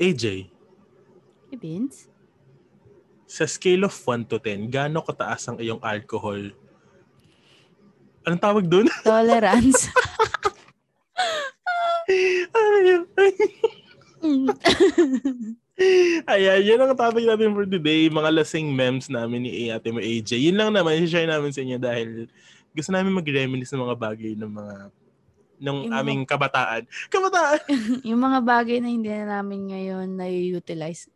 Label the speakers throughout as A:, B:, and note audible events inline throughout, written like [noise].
A: AJ,
B: Hey, Vince?
A: sa scale of 1 to 10, gaano kataas ang iyong alcohol? Anong tawag doon? [laughs]
B: Tolerance.
A: Ayun. [laughs] Ayan, yun ang topic natin for today. Mga lasing memes namin ni ate mo AJ. Yun lang naman, share namin sa inyo dahil gusto namin mag-reminisce ng mga bagay ng mga ng
B: Yung mga-
A: aming kabataan. [laughs] Kabataan! [laughs]
B: yung mga bagay na hindi na namin ngayon na-utilize. [laughs]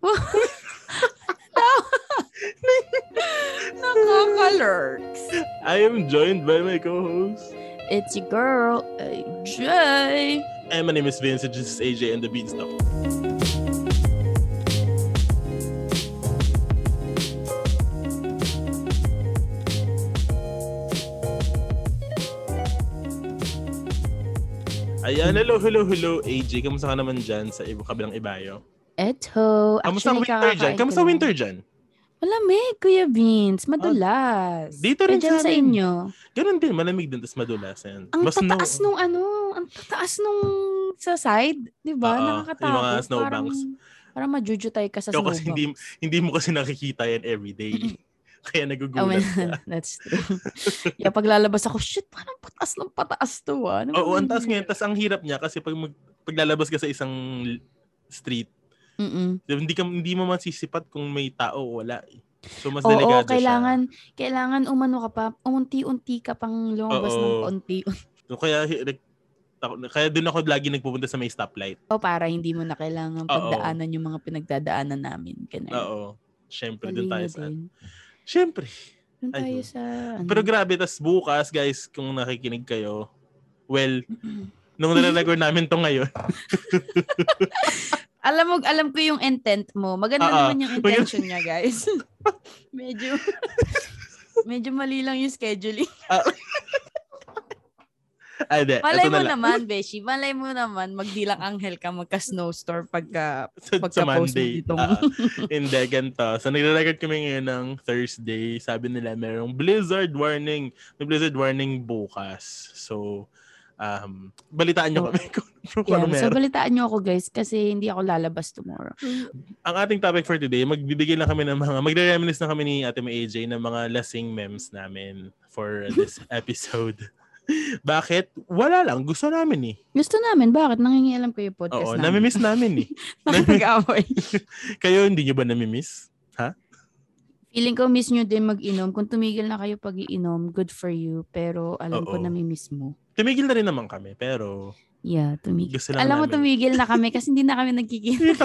B: Nakaka-lurks.
A: I am joined by my co-host.
B: It's your girl, AJ.
A: And my name is Vincent. This is AJ and the Beanstalk. Ayan, hello, hello, hello, AJ. Kamusta ka naman dyan sa iba, kabilang ibayo?
B: Eto.
A: Kamusta ang winter dyan? Kamusta
B: ko lang.
A: winter dyan?
B: Malamig, Kuya Vince. Madulas.
A: dito rin
B: Eh,
A: sa
B: sa inyo.
A: Ganun din, malamig din, tapos madulas. Yan.
B: Ang
A: Mas
B: tataas
A: snow-
B: nung ano, ang tataas nung sa side, 'di ba? Nakakatakot.
A: yung mga snowbanks.
B: Parang, parang majujutay ka sa
A: Ikaw
B: snowbank.
A: kasi hindi, hindi mo kasi nakikita yan everyday. [laughs] Kaya
B: Oh,
A: nagugulat
B: man,
A: ka. [laughs]
B: that's true. Kaya pag lalabas ako, shit, parang pataas ng pataas to ah. Ano
A: Oo, ang taas ngayon. Tapos ang hirap niya kasi pag mag, paglalabas ka sa isang street,
B: Mm-mm.
A: hindi ka hindi mo masisipat kung may tao o wala. eh. So mas
B: Oo,
A: delikado
B: kailangan, kailangan umano ka pa, unti-unti ka pang lumabas ng
A: Oo. siya. [laughs] So kaya kaya doon ako lagi nagpupunta sa may stoplight.
B: o para hindi mo na kailangan
A: Oo.
B: pagdaanan yung mga pinagdadaanan namin. Ganun.
A: Oo. Siyempre, doon tayo sa... Siyempre.
B: Doon tayo sa... Ano?
A: Pero grabe, tas bukas, guys, kung nakikinig kayo, well, nung nare-record namin to ngayon, [laughs]
B: alam mo, alam ko yung intent mo. Maganda
A: Oo.
B: naman yung intention niya, guys. [laughs] medyo, [laughs] medyo mali lang yung scheduling.
A: Ay, de,
B: Malay mo
A: na
B: naman, Beshi. Malay mo naman, magdilang anghel ka, magka-snowstorm pagka, [laughs]
A: sa
B: pagka-post mo
A: Monday.
B: ditong...
A: Ah, hindi, ganito. So, nagre-record kami ngayon ng Thursday. Sabi nila, merong blizzard warning. May blizzard warning bukas. So, um, balitaan nyo
B: So,
A: kami [laughs] kung, kung
B: Yeah,
A: ano
B: so
A: meron.
B: balitaan nyo ako, guys, kasi hindi ako lalabas tomorrow.
A: Ang ating topic for today, magbibigay lang kami ng mga, magre-reminisce na kami ni Ate May AJ ng mga lasing memes namin for this [laughs] episode. Bakit? Wala lang. Gusto namin eh.
B: Gusto namin, bakit? Nangingialam ko yung podcast
A: Oo,
B: namin.
A: namimiss namin eh. [laughs]
B: Nakapag-away. [laughs]
A: Kayo, hindi nyo ba namimiss?
B: Feeling ko miss nyo din mag-inom. Kung tumigil na kayo pag-iinom, good for you. Pero alam ko
A: Oo.
B: namimiss mo.
A: Tumigil na rin naman kami, pero
B: Yeah, tumigil.
A: gusto lang
B: Alam mo,
A: namin.
B: tumigil na kami kasi hindi na kami [laughs] nagkikita.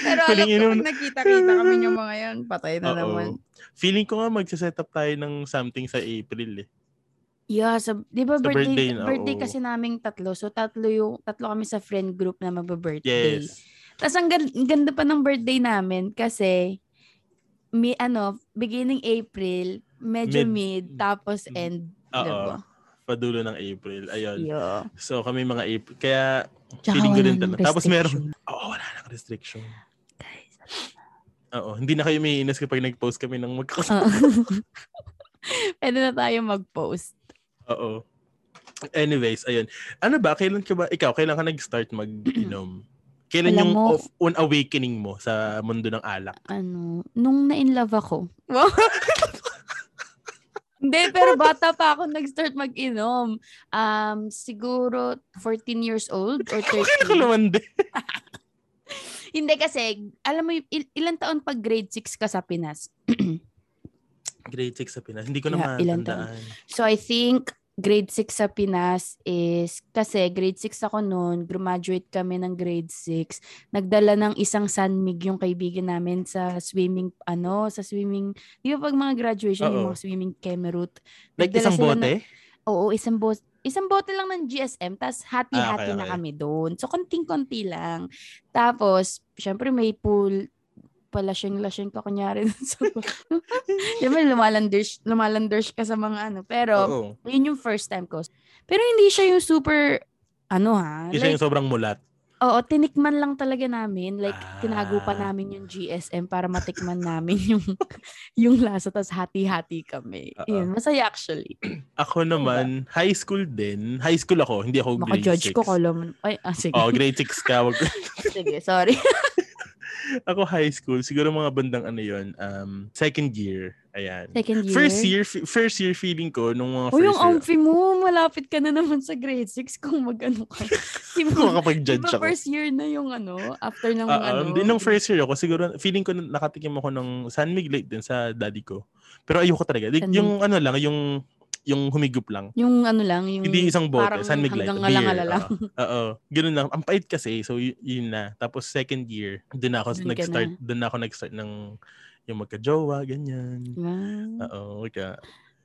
B: Pero alam ko, pag nakita-kita kami yung mga yan, patay na
A: Oo.
B: naman.
A: Feeling ko nga magsiset up tayo ng something sa April eh.
B: Yeah, sa, di ba
A: Sa
B: birthday,
A: birthday
B: birthday,
A: na, oo.
B: kasi naming tatlo. So tatlo yung, tatlo kami sa friend group na magbe-birthday.
A: Yes.
B: Tapos ang gan- ganda pa ng birthday namin kasi mi ano, beginning April, medyo
A: Mid-
B: mid, tapos
A: Mm.
B: end.
A: Oo.
B: Diba?
A: Padulo ng April. Ayun.
B: Yeah.
A: So kami mga April. Kaya,
B: Tsaka
A: Feeling ko
B: nang
A: talaga. Tapos meron- oo, wala nang restriction.
B: Guys.
A: Oo, hindi na kayo may inas kapag nag-post kami ng [laughs] magkakasama.
B: Pwede na tayo mag-post.
A: Oo. Anyways, ayun. Ano ba, kailan ka ba, ikaw, kailan ka nag-start mag-inom? [clears throat] Kailan
B: Alam
A: yung
B: mo-
A: of, un awakening mo sa mundo ng alak?
B: Ano, nung na-in love ako. [laughs] Hindi, pero bata pa ako nag-start mag-inom. Um, siguro 14 years old or 13.
A: Kailan ko naman din. [laughs]
B: Hindi kasi, alam mo, il- ilang taon pag grade 6 ka sa Pinas? [clears throat]
A: Grade 6 sa Pinas. Hindi ko
B: Yeah,
A: na
B: ilan
A: matandaan.
B: So, I think grade 6 sa Pinas is, kasi grade 6 ako noon, graduate kami ng grade 6. Nagdala ng isang sunmig yung kaibigan namin sa swimming, ano, sa swimming, di ba pag mga graduation, yung
A: Oo.
B: mga swimming kemerut?
A: Like isang bote?
B: ng- Oo, isang bote. Isang bote lang ng GSM, tas hati-hati
A: Ah, okay,
B: na
A: okay.
B: kami doon. So, konting-konti lang. Tapos, syempre may pool, palasyeng-lasyeng ka kunyari. [laughs] so, [laughs] syempre, lumalanders, lumalanders ka sa mga ano. Pero,
A: Oo.
B: yun yung first time ko. Pero hindi siya yung super, ano ha?
A: Isa
B: Like,
A: yung sobrang mulat.
B: Oo, tinikman lang talaga namin. Like, tinago pa
A: Ah.
B: namin yung GSM para matikman [laughs] namin yung yung lasa, tas hati-hati kami. Yun, masaya actually. [clears throat]
A: Ako naman, high school din. High school ako, hindi ako grade
B: Maka-judge
A: 6.
B: ko, kala mo. Ay, ah, sige.
A: Oh, grade 6 ka. Wag,
B: sige, sorry.
A: Ako high school, siguro mga bandang ano yun, um, second year. Ayan.
B: Second year.
A: First year, f- first year feeling ko nung mga
B: O
A: first
B: yung
A: year.
B: amphi mo, malapit ka na naman sa grade 6 kung mag-ano ka. [laughs] Di ba,
A: makapag-judge
B: di ba
A: ako.
B: first year na yung ano, after ng
A: Ah,
B: ano.
A: um, din nung first year ako, siguro feeling ko na- nakatikim ako ng San Miguel din sa daddy ko. Pero ayoko talaga.
B: San
A: yung ano lang, yung yung humigup lang.
B: Yung ano lang, yung
A: Hindi isang bote, San Miguel.
B: hanggang
A: beer.
B: ngalangala lang.
A: Oo. Ganun lang. Ang pait kasi, so y- yun na. Tapos second year, doon ako
B: Dun ka
A: nag-start,
B: na.
A: doon ako nag-start ng yung magka-jowa, ganyan.
B: Wow.
A: Oo, ka.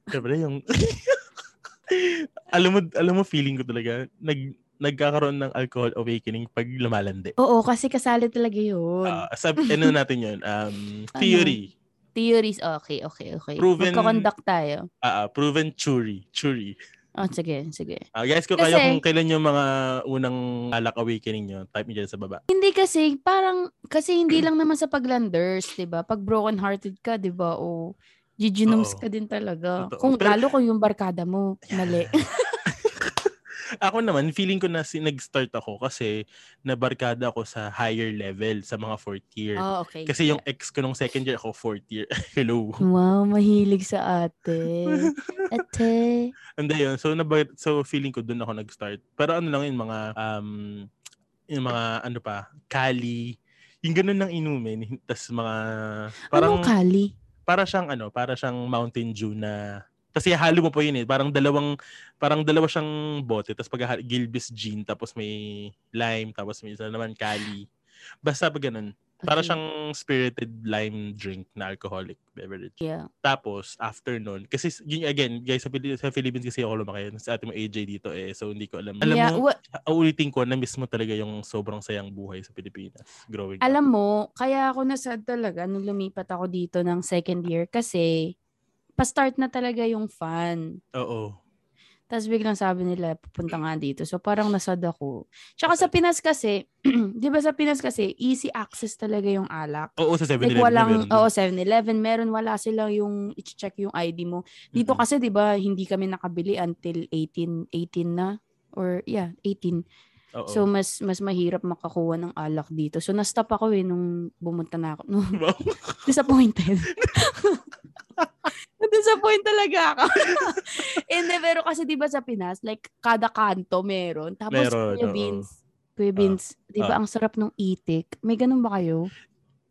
A: Siyempre yung [laughs] alam mo alam mo feeling ko talaga nag nagkakaroon ng alcohol awakening pag lumalandi.
B: Oo, kasi kasali talaga yun.
A: Ah, sab ano natin 'yun? Um theory.
B: Theories, okay, okay, okay.
A: Proven-
B: Magkakonduct tayo.
A: Ah, ah, proven churi, churi.
B: Oh, sige, sige.
A: Ah, guys, kung
B: Kasi-
A: kayo kung kailan yung mga unang alak awakening nyo, type nyo dyan sa baba.
B: Hindi kasi, parang, kasi hindi [clears throat] lang naman sa paglanders, di ba? Pag broken hearted ka, di ba? O jijinoms
A: Oo.
B: ka din talaga.
A: Totoo.
B: Kung
A: Pero-
B: lalo kung yung barkada mo, mali. [laughs]
A: Ako naman, feeling ko na si nag-start ako kasi nabarkada ako sa higher level, sa mga fourth year.
B: oh, okay.
A: Kasi yung ex ko nung second year ako, fourth year. [laughs] Hello.
B: Wow, mahilig sa ate. Ate. [laughs]
A: Hindi yun. So, naba- so feeling ko doon ako nag-start. Pero ano lang yung mga, um, yung mga ano pa, kali, yung ganun ng inumin. Tapos mga, parang,
B: Anong kali?
A: para siyang ano, para siyang Mountain Dew na, kasi halo mo po yun eh. Parang dalawang, parang dalawa siyang bote. Tapos pag Gilbis gin, tapos may lime, tapos may isa naman kali. Basta pag ganun. Para
B: Okay.
A: siyang spirited lime drink na alcoholic beverage.
B: Yeah.
A: Tapos, after nun, kasi yun again, guys, sa, Pili- sa Philippines kasi ako lumaki. Sa atin mo AJ dito eh, so hindi ko alam. Alam
B: yeah,
A: mo,
B: wa-
A: uulitin ko, na-miss mo talaga yung sobrang sayang buhay sa Pilipinas growing
B: alam
A: up.
B: mo, kaya ako nasad talaga nung lumipat ako dito ng second year kasi pa-start na talaga yung fun.
A: Oo.
B: Tapos biglang sabi nila, pupunta nga dito. So parang nasad ako. Tsaka sa Pinas kasi, [clears throat] di ba sa Pinas kasi, easy access talaga yung alak.
A: Oo, sa 7-Eleven
B: Like walang, oo, 7-Eleven, meron, wala sila yung i-check yung ID mo. Dito
A: Mm-mm.
B: kasi, di ba, hindi kami nakabili until 18, 18 na. Or, yeah, 18.
A: Oo.
B: So, mas mas mahirap makakuha ng alak dito. So, na-stop ako eh nung bumunta na ako. [laughs] No, disappointed. [laughs] [laughs] disappoint talaga ako. [laughs] Hindi, pero kasi di ba sa Pinas, like, kada kanto meron. Tapos,
A: Meron,
B: Kuya. Vince, Kuya Vince, di ba
A: ah.
B: ang sarap nung itik? May ganun ba kayo?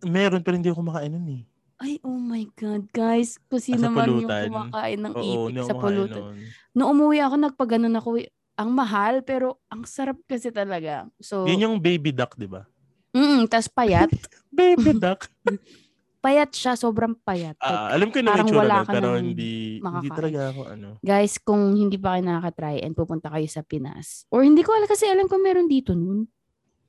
A: meron, pero hindi ako kumakain nun eh.
B: Ay, oh my God, guys. Kung
A: Ah,
B: sino
A: sa
B: man yung kumakain ng
A: Oo,
B: itik sa pulutan.
A: nun.
B: Nung umuwi ako, nagpaganon ako. eh. Ang mahal, pero ang sarap kasi talaga. So,
A: Yun yung baby duck, di ba?
B: mm tas payat. [laughs]
A: Baby duck.
B: Payat siya, sobrang payat.
A: Ah, alam ko na
B: parang wala
A: nun,
B: ka
A: pero hindi, hindi talaga ako ano.
B: guys, kung hindi pa kayo nakaka-try and pupunta kayo sa Pinas, or hindi ko alam kasi alam ko meron dito nun.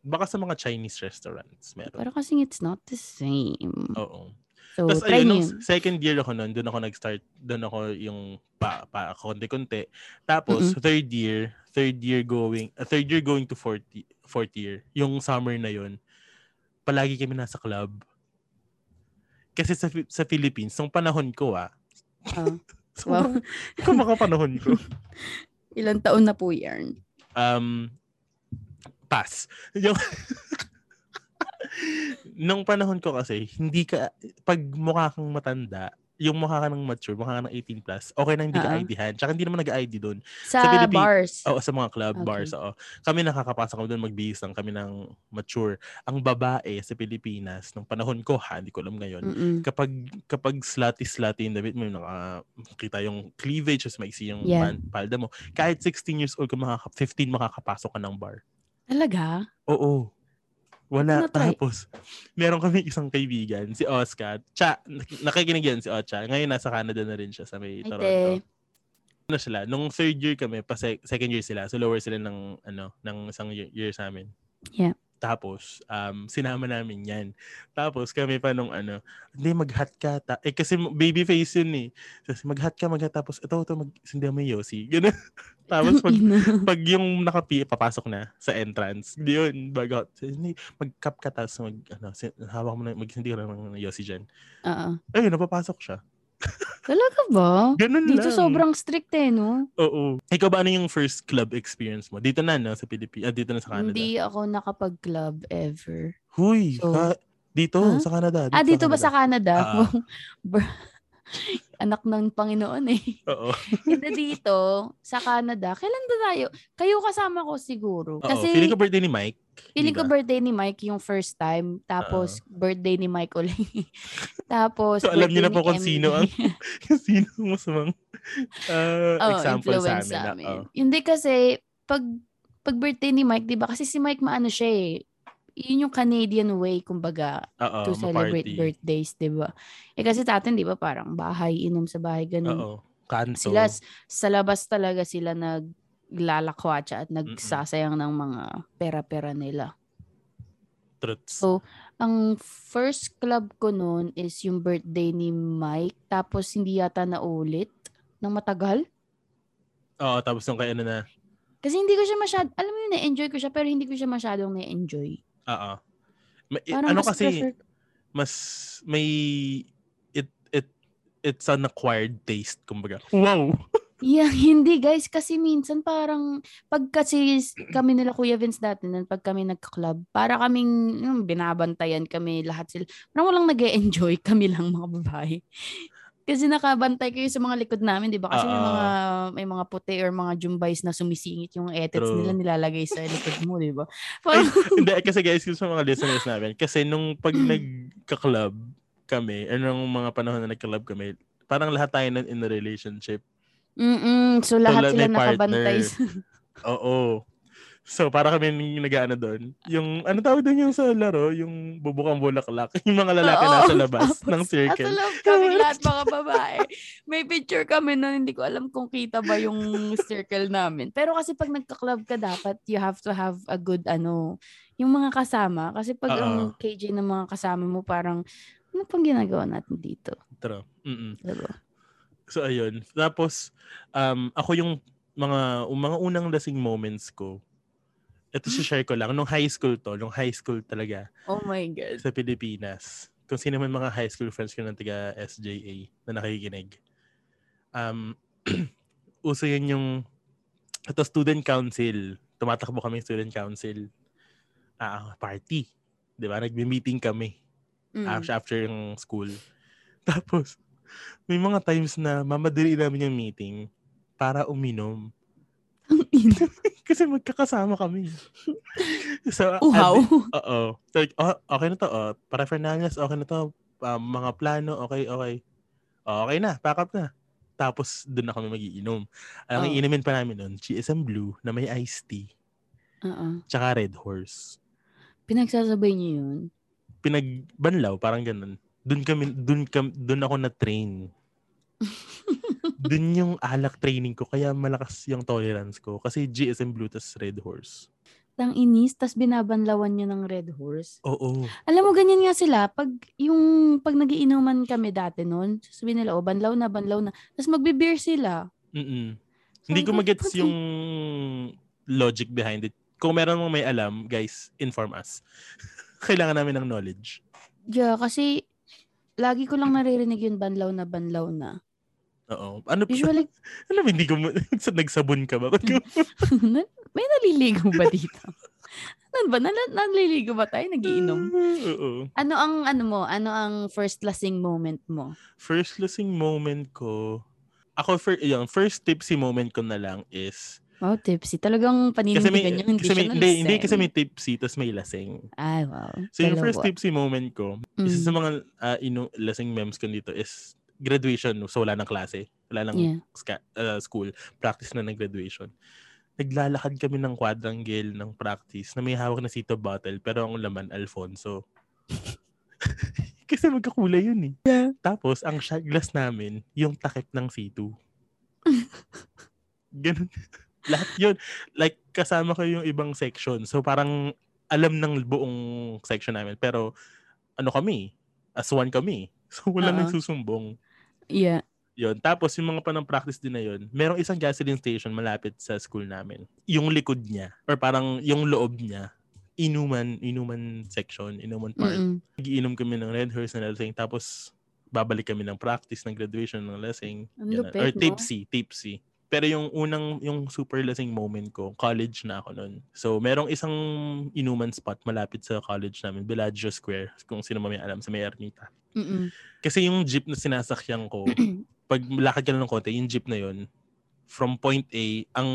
A: Baka sa mga Chinese restaurants meron.
B: Pero kasi it's not the same.
A: Oo.
B: So,
A: Tapos ayun, nung second year ako nun, doon ako nag-start, doon ako yung pa, pa konti-konti. Tapos third year, third year going, uh, third year going to fourth, fourth year, yung summer na yun, palagi kami nasa club. Kasi sa, sa Philippines, nung panahon ko ah,
B: Ah, [laughs]
A: sobrang [laughs] kumakapanahon ko. [laughs]
B: ilang taon na po yan?
A: Um, pass. Yung, nung panahon ko kasi, hindi ka, pag mukha kang matanda, yung mukha ka ng mature, mukha ka ng 18 plus, okay na hindi ka
B: Ah.
A: ID-han. Tsaka hindi naman nag-ID doon.
B: Sa,
A: Philippines-
B: bars.
A: Oo, sa mga club,
B: Okay.
A: bars, oo. Kami nakakapasok kami doon, magbihis lang kami ng mature. Ang babae sa Pilipinas, nung panahon ko ha, hindi ko alam ngayon,
B: Mm-mm.
A: kapag kapag slutty-slutty in damit mo, yung nakakita yung cleavage, tapos maiksi yung
B: Yeah.
A: pan- palda mo. Kahit 16 years old ka, makaka, 15 makakapasok ka ng bar.
B: Talaga?
A: Oo. Wala. Tapos, meron kami isang kaibigan, si Oscar. Cha, nak- nakikinig yan si Ocha. Ngayon, nasa Canada na rin siya sa may
B: Ay,
A: Toronto.
B: te.
A: Ano sila, nung third year kami, pa sec- second year sila, so lower sila ng, ano, ng isang year, year sa amin.
B: Yeah.
A: Tapos, um, sinama namin yan. Tapos, kami pa nung ano, hindi, mag-hot ka. Ta- eh, kasi baby face yun eh. Tapos, mag-hot ka, mag-hot. Tapos, ito, ito, mag hindi mo yosi. [laughs] Ganun. Tapos, pag, pag yung nakapi, papasok na sa entrance, hindi yun, bago, hindi, mag-cup ka, tapos mag, ano, hawak mo na, mag, hindi ka na ng yosi dyan.
B: Oo.
A: Ayun, napapasok siya.
B: Talaga ba?
A: Ganun
B: Dito
A: lang.
B: sobrang strict eh, no?
A: Oo. Ikaw ba ano yung first club experience mo? Dito na, no? Sa Pilipinas. Ah, dito na sa Canada.
B: Hindi ako nakapag-club ever.
A: Huy,
B: So-
A: ka- dito,
B: Huh?
A: sa Canada.
B: ah, dito ba sa Canada?
A: Ah. [laughs]
B: Anak ng Panginoon eh.
A: Oo. [laughs]
B: Hindi dito, sa Canada. Kailan ba tayo? Kayo kasama ko siguro.
A: Oo.
B: Kasi
A: Feeling ko birthday ni Mike.
B: Feeling
A: Di
B: ko birthday ni Mike yung first time. Tapos, birthday ni Mike ulit. [laughs] Tapos,
A: So, alam niyo na po kung sino
B: Emily. [laughs] [laughs]
A: ang- Sino ang masamang uh,
B: Oo,
A: example sa amin.
B: sa
A: na,
B: amin.
A: oh.
B: Hindi kasi, pag, pag birthday ni Mike, di ba? Kasi si Mike maano siya eh. Yun yung Canadian way, kumbaga,
A: Oo,
B: to celebrate
A: ma-party.
B: birthdays, di ba? Eh kasi sa atin, di ba, parang bahay, inom sa bahay, ganun.
A: Oo. Kanto.
B: Sila, sa labas talaga sila naglalakwatsa at nagsasayang ng mga pera-pera nila.
A: Truths.
B: So, ang first club ko noon is yung birthday ni Mike. Tapos, hindi yata naulit ng matagal.
A: Oo, tapos yung kay ano na.
B: Kasi hindi ko siya masyad, alam mo yun, na-enjoy ko siya, pero hindi ko siya masyadong na-enjoy.
A: Oo. Ma-
B: Parang
A: ano
B: mas
A: kasi,
B: prefer-
A: mas may it it it's an acquired taste kumbaga. Wow.
B: Yeah, [laughs] hindi guys. Kasi minsan parang, pag kasi kami nila Kuya Vince dati, nun, pag kami nagka-club, para kaming yung binabantayan kami lahat sila. Parang walang nag enjoy [laughs] kami lang mga babae. Kasi nakabantay kayo sa mga likod namin, di ba? Kasi may
A: Oo.
B: mga, may mga puti or mga jumbays na sumisingit yung
A: True.
B: nila nilalagay sa likod mo, di ba? Parang, [laughs]
A: hindi, kasi guys, sa mga listeners namin, kasi nung pag nagka-club kami, ano nung mga panahon na nagka-club kami, parang lahat tayo na in a relationship.
B: Mm so lahat
A: la-
B: sila nakabantay. [laughs]
A: Oo. So, para kami yung nag-ano doon. Yung, ano tawag doon yung sa laro? Yung bubukang bulaklak. [laughs] Yung mga lalaki
B: Oo.
A: nasa labas
B: Tapos, [laughs]
A: ng
B: Nasa
A: circle.
B: loob kami lahat mga babae. May picture kami na hindi ko alam kung kita ba yung circle namin. Pero kasi pag nagka-club ka dapat you have to have a good ano, yung mga kasama. Kasi pag
A: Oo.
B: ang KJ ng mga kasama mo parang ano pang ginagawa natin dito?
A: True. Mm-mm.
B: Diba?
A: So, ayun. Tapos, um, ako yung mga, mga unang lasing moments ko, ito share ko lang, nung high school to, nung high school talaga,
B: Oh my God.
A: sa Pilipinas. Kung sino man mga high school friends ko ng taga SJA na nakikinig. Um, [clears throat] uso yun yung ito student council. Tumatakbo kami student council. Ah, party. 'Di ba? Nagme-meeting kami
B: Mm.
A: after, after yung school. [laughs] Tapos may mga times na mamadali namin yung meeting para uminom.
B: Ang ina. [laughs]
A: Kasi magkakasama kami. [laughs] so,
B: Uhaw.
A: Oo. So, oh, okay na to. Oh. Para Fernandez, okay na to. Um, mga plano, okay, okay. Oh, okay na, pack up na. Tapos, doon na kami magiinom. Ang
B: Oh.
A: iinimin pa namin noon, GSM Blue na may iced tea.
B: Oo.
A: Tsaka Red Horse.
B: Pinagsasabay niyo yun?
A: Pinagbanlaw, parang ganun. Doon kami, doon kam, doon ako na train. doon yung alak training ko, kaya malakas yung tolerance ko. Kasi GSM Blue tas Red Horse.
B: Tang inis, tas binabanlawan niyo ng Red Horse.
A: Oo.
B: Alam mo, ganyan nga sila. Pag, yung, pag nagiinuman kami dati noon, sasabihin nila, oh, banlaw na, banlaw na. Tapos magbe-beer sila.
A: Mm-mm. Hindi ko magets yung logic behind it. Kung meron mong may alam, guys, inform us. [laughs] Kailangan namin ng knowledge.
B: Yeah, kasi lagi ko lang naririnig yung banlaw na banlaw na.
A: Oo. Ano?
B: Usually, [laughs]
A: Alam hindi ko, [laughs] nagsabon ka ba? [laughs]
B: may naliligo ba dito? Ano ba? Nal- naliligo ba tayo? Nagiinom?
A: Oo.
B: Ano ang ano mo? Ano ang first lasing moment mo?
A: First lasing moment ko, ako, for, yung first tipsy moment ko na lang is,
B: Wow, tipsy. Talagang
A: kasi may,
B: paninindigan niyo, hindi
A: kasi may,
B: siya
A: hindi, hindi kasi may tipsy, tas may lasing.
B: Ay, wow.
A: So yung
B: Dalawa.
A: first tipsy moment ko, isa
B: Mm.
A: sa mga uh, inu- lasing memes ko dito is graduation. So wala nang klase. Wala nang
B: Yeah.
A: ska- uh, school. Practice na ng graduation. Naglalakad kami ng quadrangle ng practice na may hawak na sito bottle pero ang laman Alfonso. [laughs] Kasi magkakulay yun eh.
B: Yeah.
A: Tapos, ang shot glass namin, yung takip ng C2. [laughs] Ganun. Lahat yun. Like, kasama ko yung ibang section. So, parang alam ng buong section namin. Pero, ano kami, as one kami. [laughs] So, wala
B: Oo.
A: nagsusumbong.
B: Yeah.
A: Yun. Tapos, yung mga panang practice din na yun, merong isang gasoline station malapit sa school namin. Yung likod niya, or parang yung loob niya, inuman, inuman section, inuman part.
B: Mm-mm.
A: Nagiinom kami ng Red Horse na lasing. Tapos, babalik kami ng practice, ng graduation ng lasing.
B: Ang
A: Ganun.
B: lupit,
A: Or
B: no?
A: Pero yung unang, yung super lasing moment ko, college na ako nun. So, merong isang inuman spot malapit sa college namin, Bellagio Square, kung sino man may alam, sa may Ermita.
B: Mm-mm.
A: Kasi yung jeep na sinasakyan ko, [clears throat] pag lakad ka lang ng konti, yung jeep na yun, from point A, ang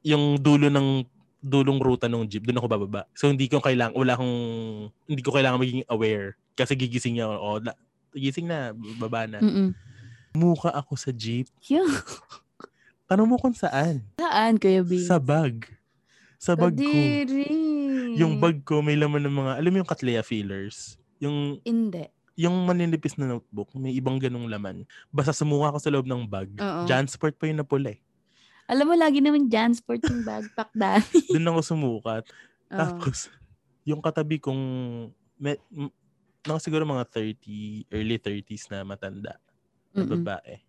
A: yung dulo ng dulong ruta ng jeep, doon ako bababa. So hindi ko kailangan, wala akong, hindi ko kailangan maging aware. Kasi gigising niya, ako, oh, la, gising na, baba na.
B: Mm-mm.
A: Muka ako sa jeep.
B: Yung, [laughs]
A: Tanong mo kung saan?
B: saan, Kuya B?
A: Sa bag. Sa bag ko.
B: Kadiri.
A: Yung bag ko may laman ng mga, alam mo yung Cattleya fillers? Yung
B: Hindi.
A: yung maninipis na notebook, may ibang ganong laman. Basta sumuka ko sa loob ng bag.
B: Oo.
A: Jansport pa yun na pula eh.
B: Alam mo, lagi naman dyan, sport yung backpack [laughs] dami.
A: Doon ako sumukat.
B: Oo.
A: Tapos, yung katabi kong, may, m- mga siguro mga 30, early 30s na matanda na
B: Mm-mm.
A: babae.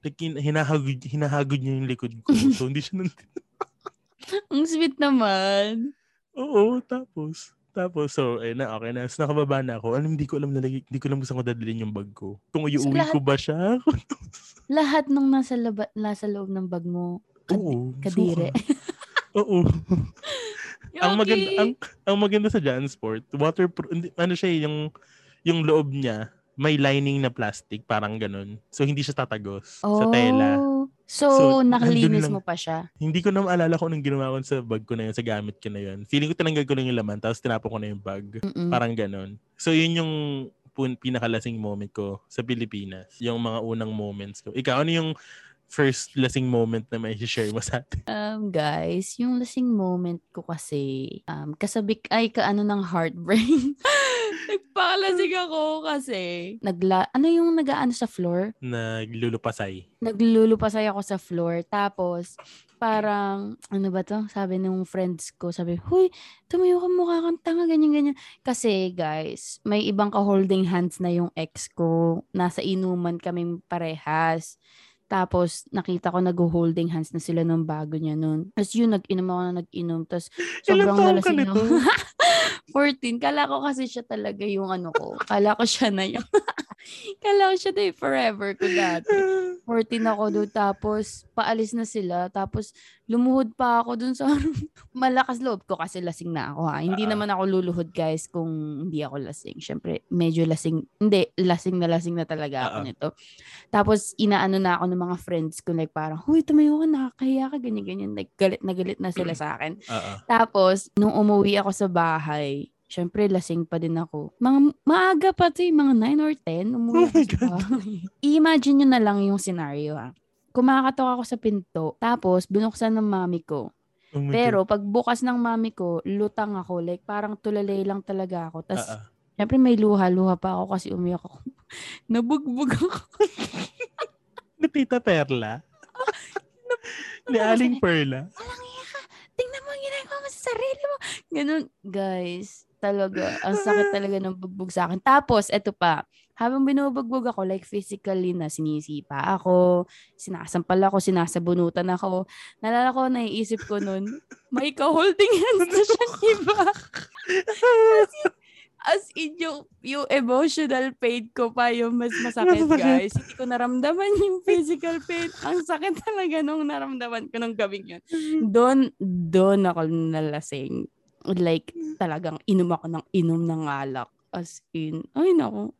A: Like, hin- hinahagod, hinahagod niya yung likod ko. [laughs] So, hindi siya nandito.
B: Ang sweet naman.
A: Oo, tapos. Tapos, so, eh na, okay na. So, nakababa na ako. Alam, hindi ko alam na hindi ko alam kung saan ko dadalhin yung bag ko. Kung iuwi
B: lahat-
A: ko ba siya? [laughs]
B: Lahat nung nasa, laba, nasa loob ng bag mo, kad-
A: Oo.
B: kadire.
A: suka. Oo. [laughs] ang maganda ang ang maganda sa Jansport, waterproof ano siya yung yung loob niya may lining na plastic, parang ganun. So hindi siya tatagos sa tela.
B: Oh. So,
A: So,
B: nakalinis mo pa siya.
A: Hindi ko na maalala kung anong ginawa ko sa bag ko na yun, sa gamit ko na yun. Feeling ko tinanggal ko lang yung laman, tapos tinapon ko na yung bag.
B: Mm-mm.
A: Parang ganun. So yun yung pun- pinakalasing moment ko sa Pilipinas. Yung mga unang moments ko. Ikaw, ano yung first lasing moment na may share mo sa atin?
B: Um, guys, yung lasing moment ko kasi, um, kasabik, ay, kaano ng heartbreak. [laughs] Nagpakalasing ako kasi, nagla, ano yung nagaano sa floor?
A: Naglulupasay.
B: Naglulupasay ako sa floor. Tapos, parang, ano ba to? Sabi ng friends ko, sabi, Huy, tumayo ka mukha kang tanga, ganyan, ganyan. Kasi, guys, may ibang ka-holding hands na yung ex ko. Nasa inuman kaming parehas. Tapos, nakita ko nag-holding hands na sila nung bago niya nun. Tapos yun, nag-inom ako na nag-inom. Tapos, [laughs] sobrang nalasing ako. [laughs] 14. Kala ko kasi siya talaga yung ano ko. Kala ko siya na yung... [laughs] Kala ko siya na yung forever ko dati. 14 ako doon. Tapos, paalis na sila. Tapos, lumuhod pa ako doon sa [laughs] malakas loob ko kasi lasing na ako ha. Hindi
A: Ah.
B: naman ako luluhod guys kung hindi ako lasing. Siyempre, medyo lasing. Hindi, lasing na lasing na talaga ako
A: Ah, ah.
B: nito. Tapos, inaano na ako ng mga friends ko. Like, parang, huy, tumayo ka, nakakahiya ka, ganyan-ganyan. Like, galit na galit na sila sa akin.
A: Oo.
B: Tapos, nung umuwi ako sa bahay, syempre, lasing pa din ako. Mga, maaga pa to, eh, mga 9 or 10, umuwi
A: Oh my
B: bahay. I-imagine nyo na lang yung scenario, ha. Kumakatok ako sa pinto, tapos binuksan ng mami ko.
A: Oh
B: Pero pagbukas ng mami ko, lutang ako. Like, parang tulalay lang talaga ako.
A: God.
B: Tapos,
A: Ah, ah.
B: syempre may luha-luha pa ako kasi umiyak ako. [laughs] Nabugbog ako. [laughs]
A: Ni Tita Perla? [laughs] Ni Aling Perla?
B: Ka. Tingnan mo ang ginagawa mo sa sarili mo. Ganun, guys. Talaga, ang sakit [laughs] talaga ng bugbog sa akin. Tapos, eto pa, habang binubugbog ako, like physically na sinisipa ako, sinasampal ako, sinasabunutan ako. Nalala ko, naiisip ko nun, may ka-holding hands na siya. [laughs] As in, as in yung, yung emotional pain ko pa yung mas masakit,
A: Masakit.
B: guys. Hindi ko naramdaman yung physical pain. Ang sakit talaga nung naramdaman ko nung gabing yun. Doon, doon ako nalasing. Like, talagang inom ako ng inom ng alak. As in, ay nako.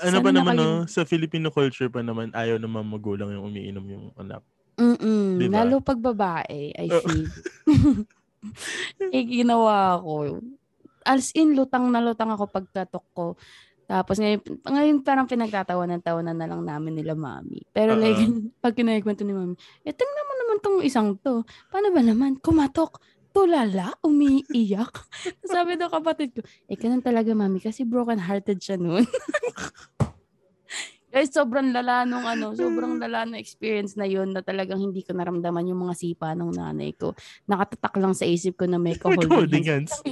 A: Ano pa naman, no? Sa Filipino culture pa naman, ayaw naman magulang yung umiinom yung anak.
B: Mm-mm.
A: Diba?
B: Lalo pag babae, I
A: Oh.
B: feel. [laughs] eh, ginawa ko. As in, lutang na lutang ako pagkatok ko. Tapos ngayon, ngayon parang pinagtatawanan-tawanan na lang namin nila mami. Pero
A: Oo.
B: like, [laughs] pag kinakwento ni mami, eh, tingnan mo naman tong isang to. Paano ba naman? Kumatok. Tulala, umiiyak. [laughs] Sabi ng kapatid ko, eh, ganun talaga mami kasi broken-hearted siya noon. [laughs] Guys, sobrang lala nung ano, sobrang lala na experience na yun na talagang hindi ko naramdaman yung mga sipa ng nanay ko. Nakatatak lang sa isip ko na may
A: Holding hands. [laughs]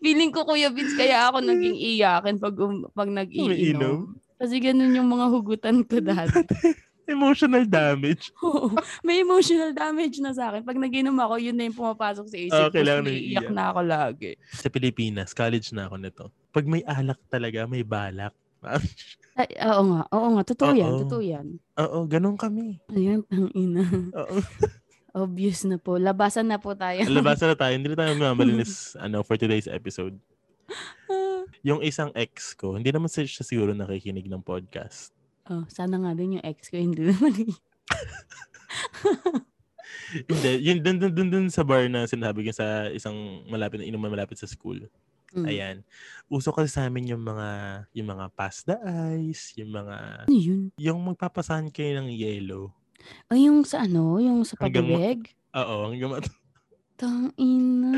B: Feeling ko Kuya Vince kaya ako naging iyakin pag, um, pag nag-iinom. Kasi ganun yung mga hugutan ko dati.
A: Emotional damage. [laughs]
B: Oo. May emotional damage na sa akin. Pag nag-inom ako, yun na yung pumapasok sa isip
A: Ah,
B: ko. naiiyak
A: iiyak.
B: na ako lagi.
A: Sa Pilipinas, college na ako nito. Pag may alak talaga, may balak. [laughs]
B: Ay, oo nga, oo nga. Totoo yan,
A: Oo.
B: totoo yan.
A: Oo, ganun kami.
B: Ayan, ang ina.
A: Oo. [laughs]
B: Obvious na po. Labasan na po tayo.
A: Labasan na tayo. Hindi na tayo mamalinis ano, for today's episode. Yung isang ex ko, hindi naman siya siguro nakikinig ng podcast.
B: Oh, sana nga din yung ex ko, hindi naman. [laughs]
A: hindi, yun dun, dun, dun, dun sa bar na sinabi ko sa isang malapit na inuman malapit sa school.
B: Mm.
A: Ayan. Uso kasi sa amin yung mga yung mga pass the ice, yung mga
B: Ano yun?
A: yung magpapasahan kayo ng yellow.
B: O yung sa ano, yung sa pabibig?
A: Oo, hanggang mat- [laughs]
B: Tang ina.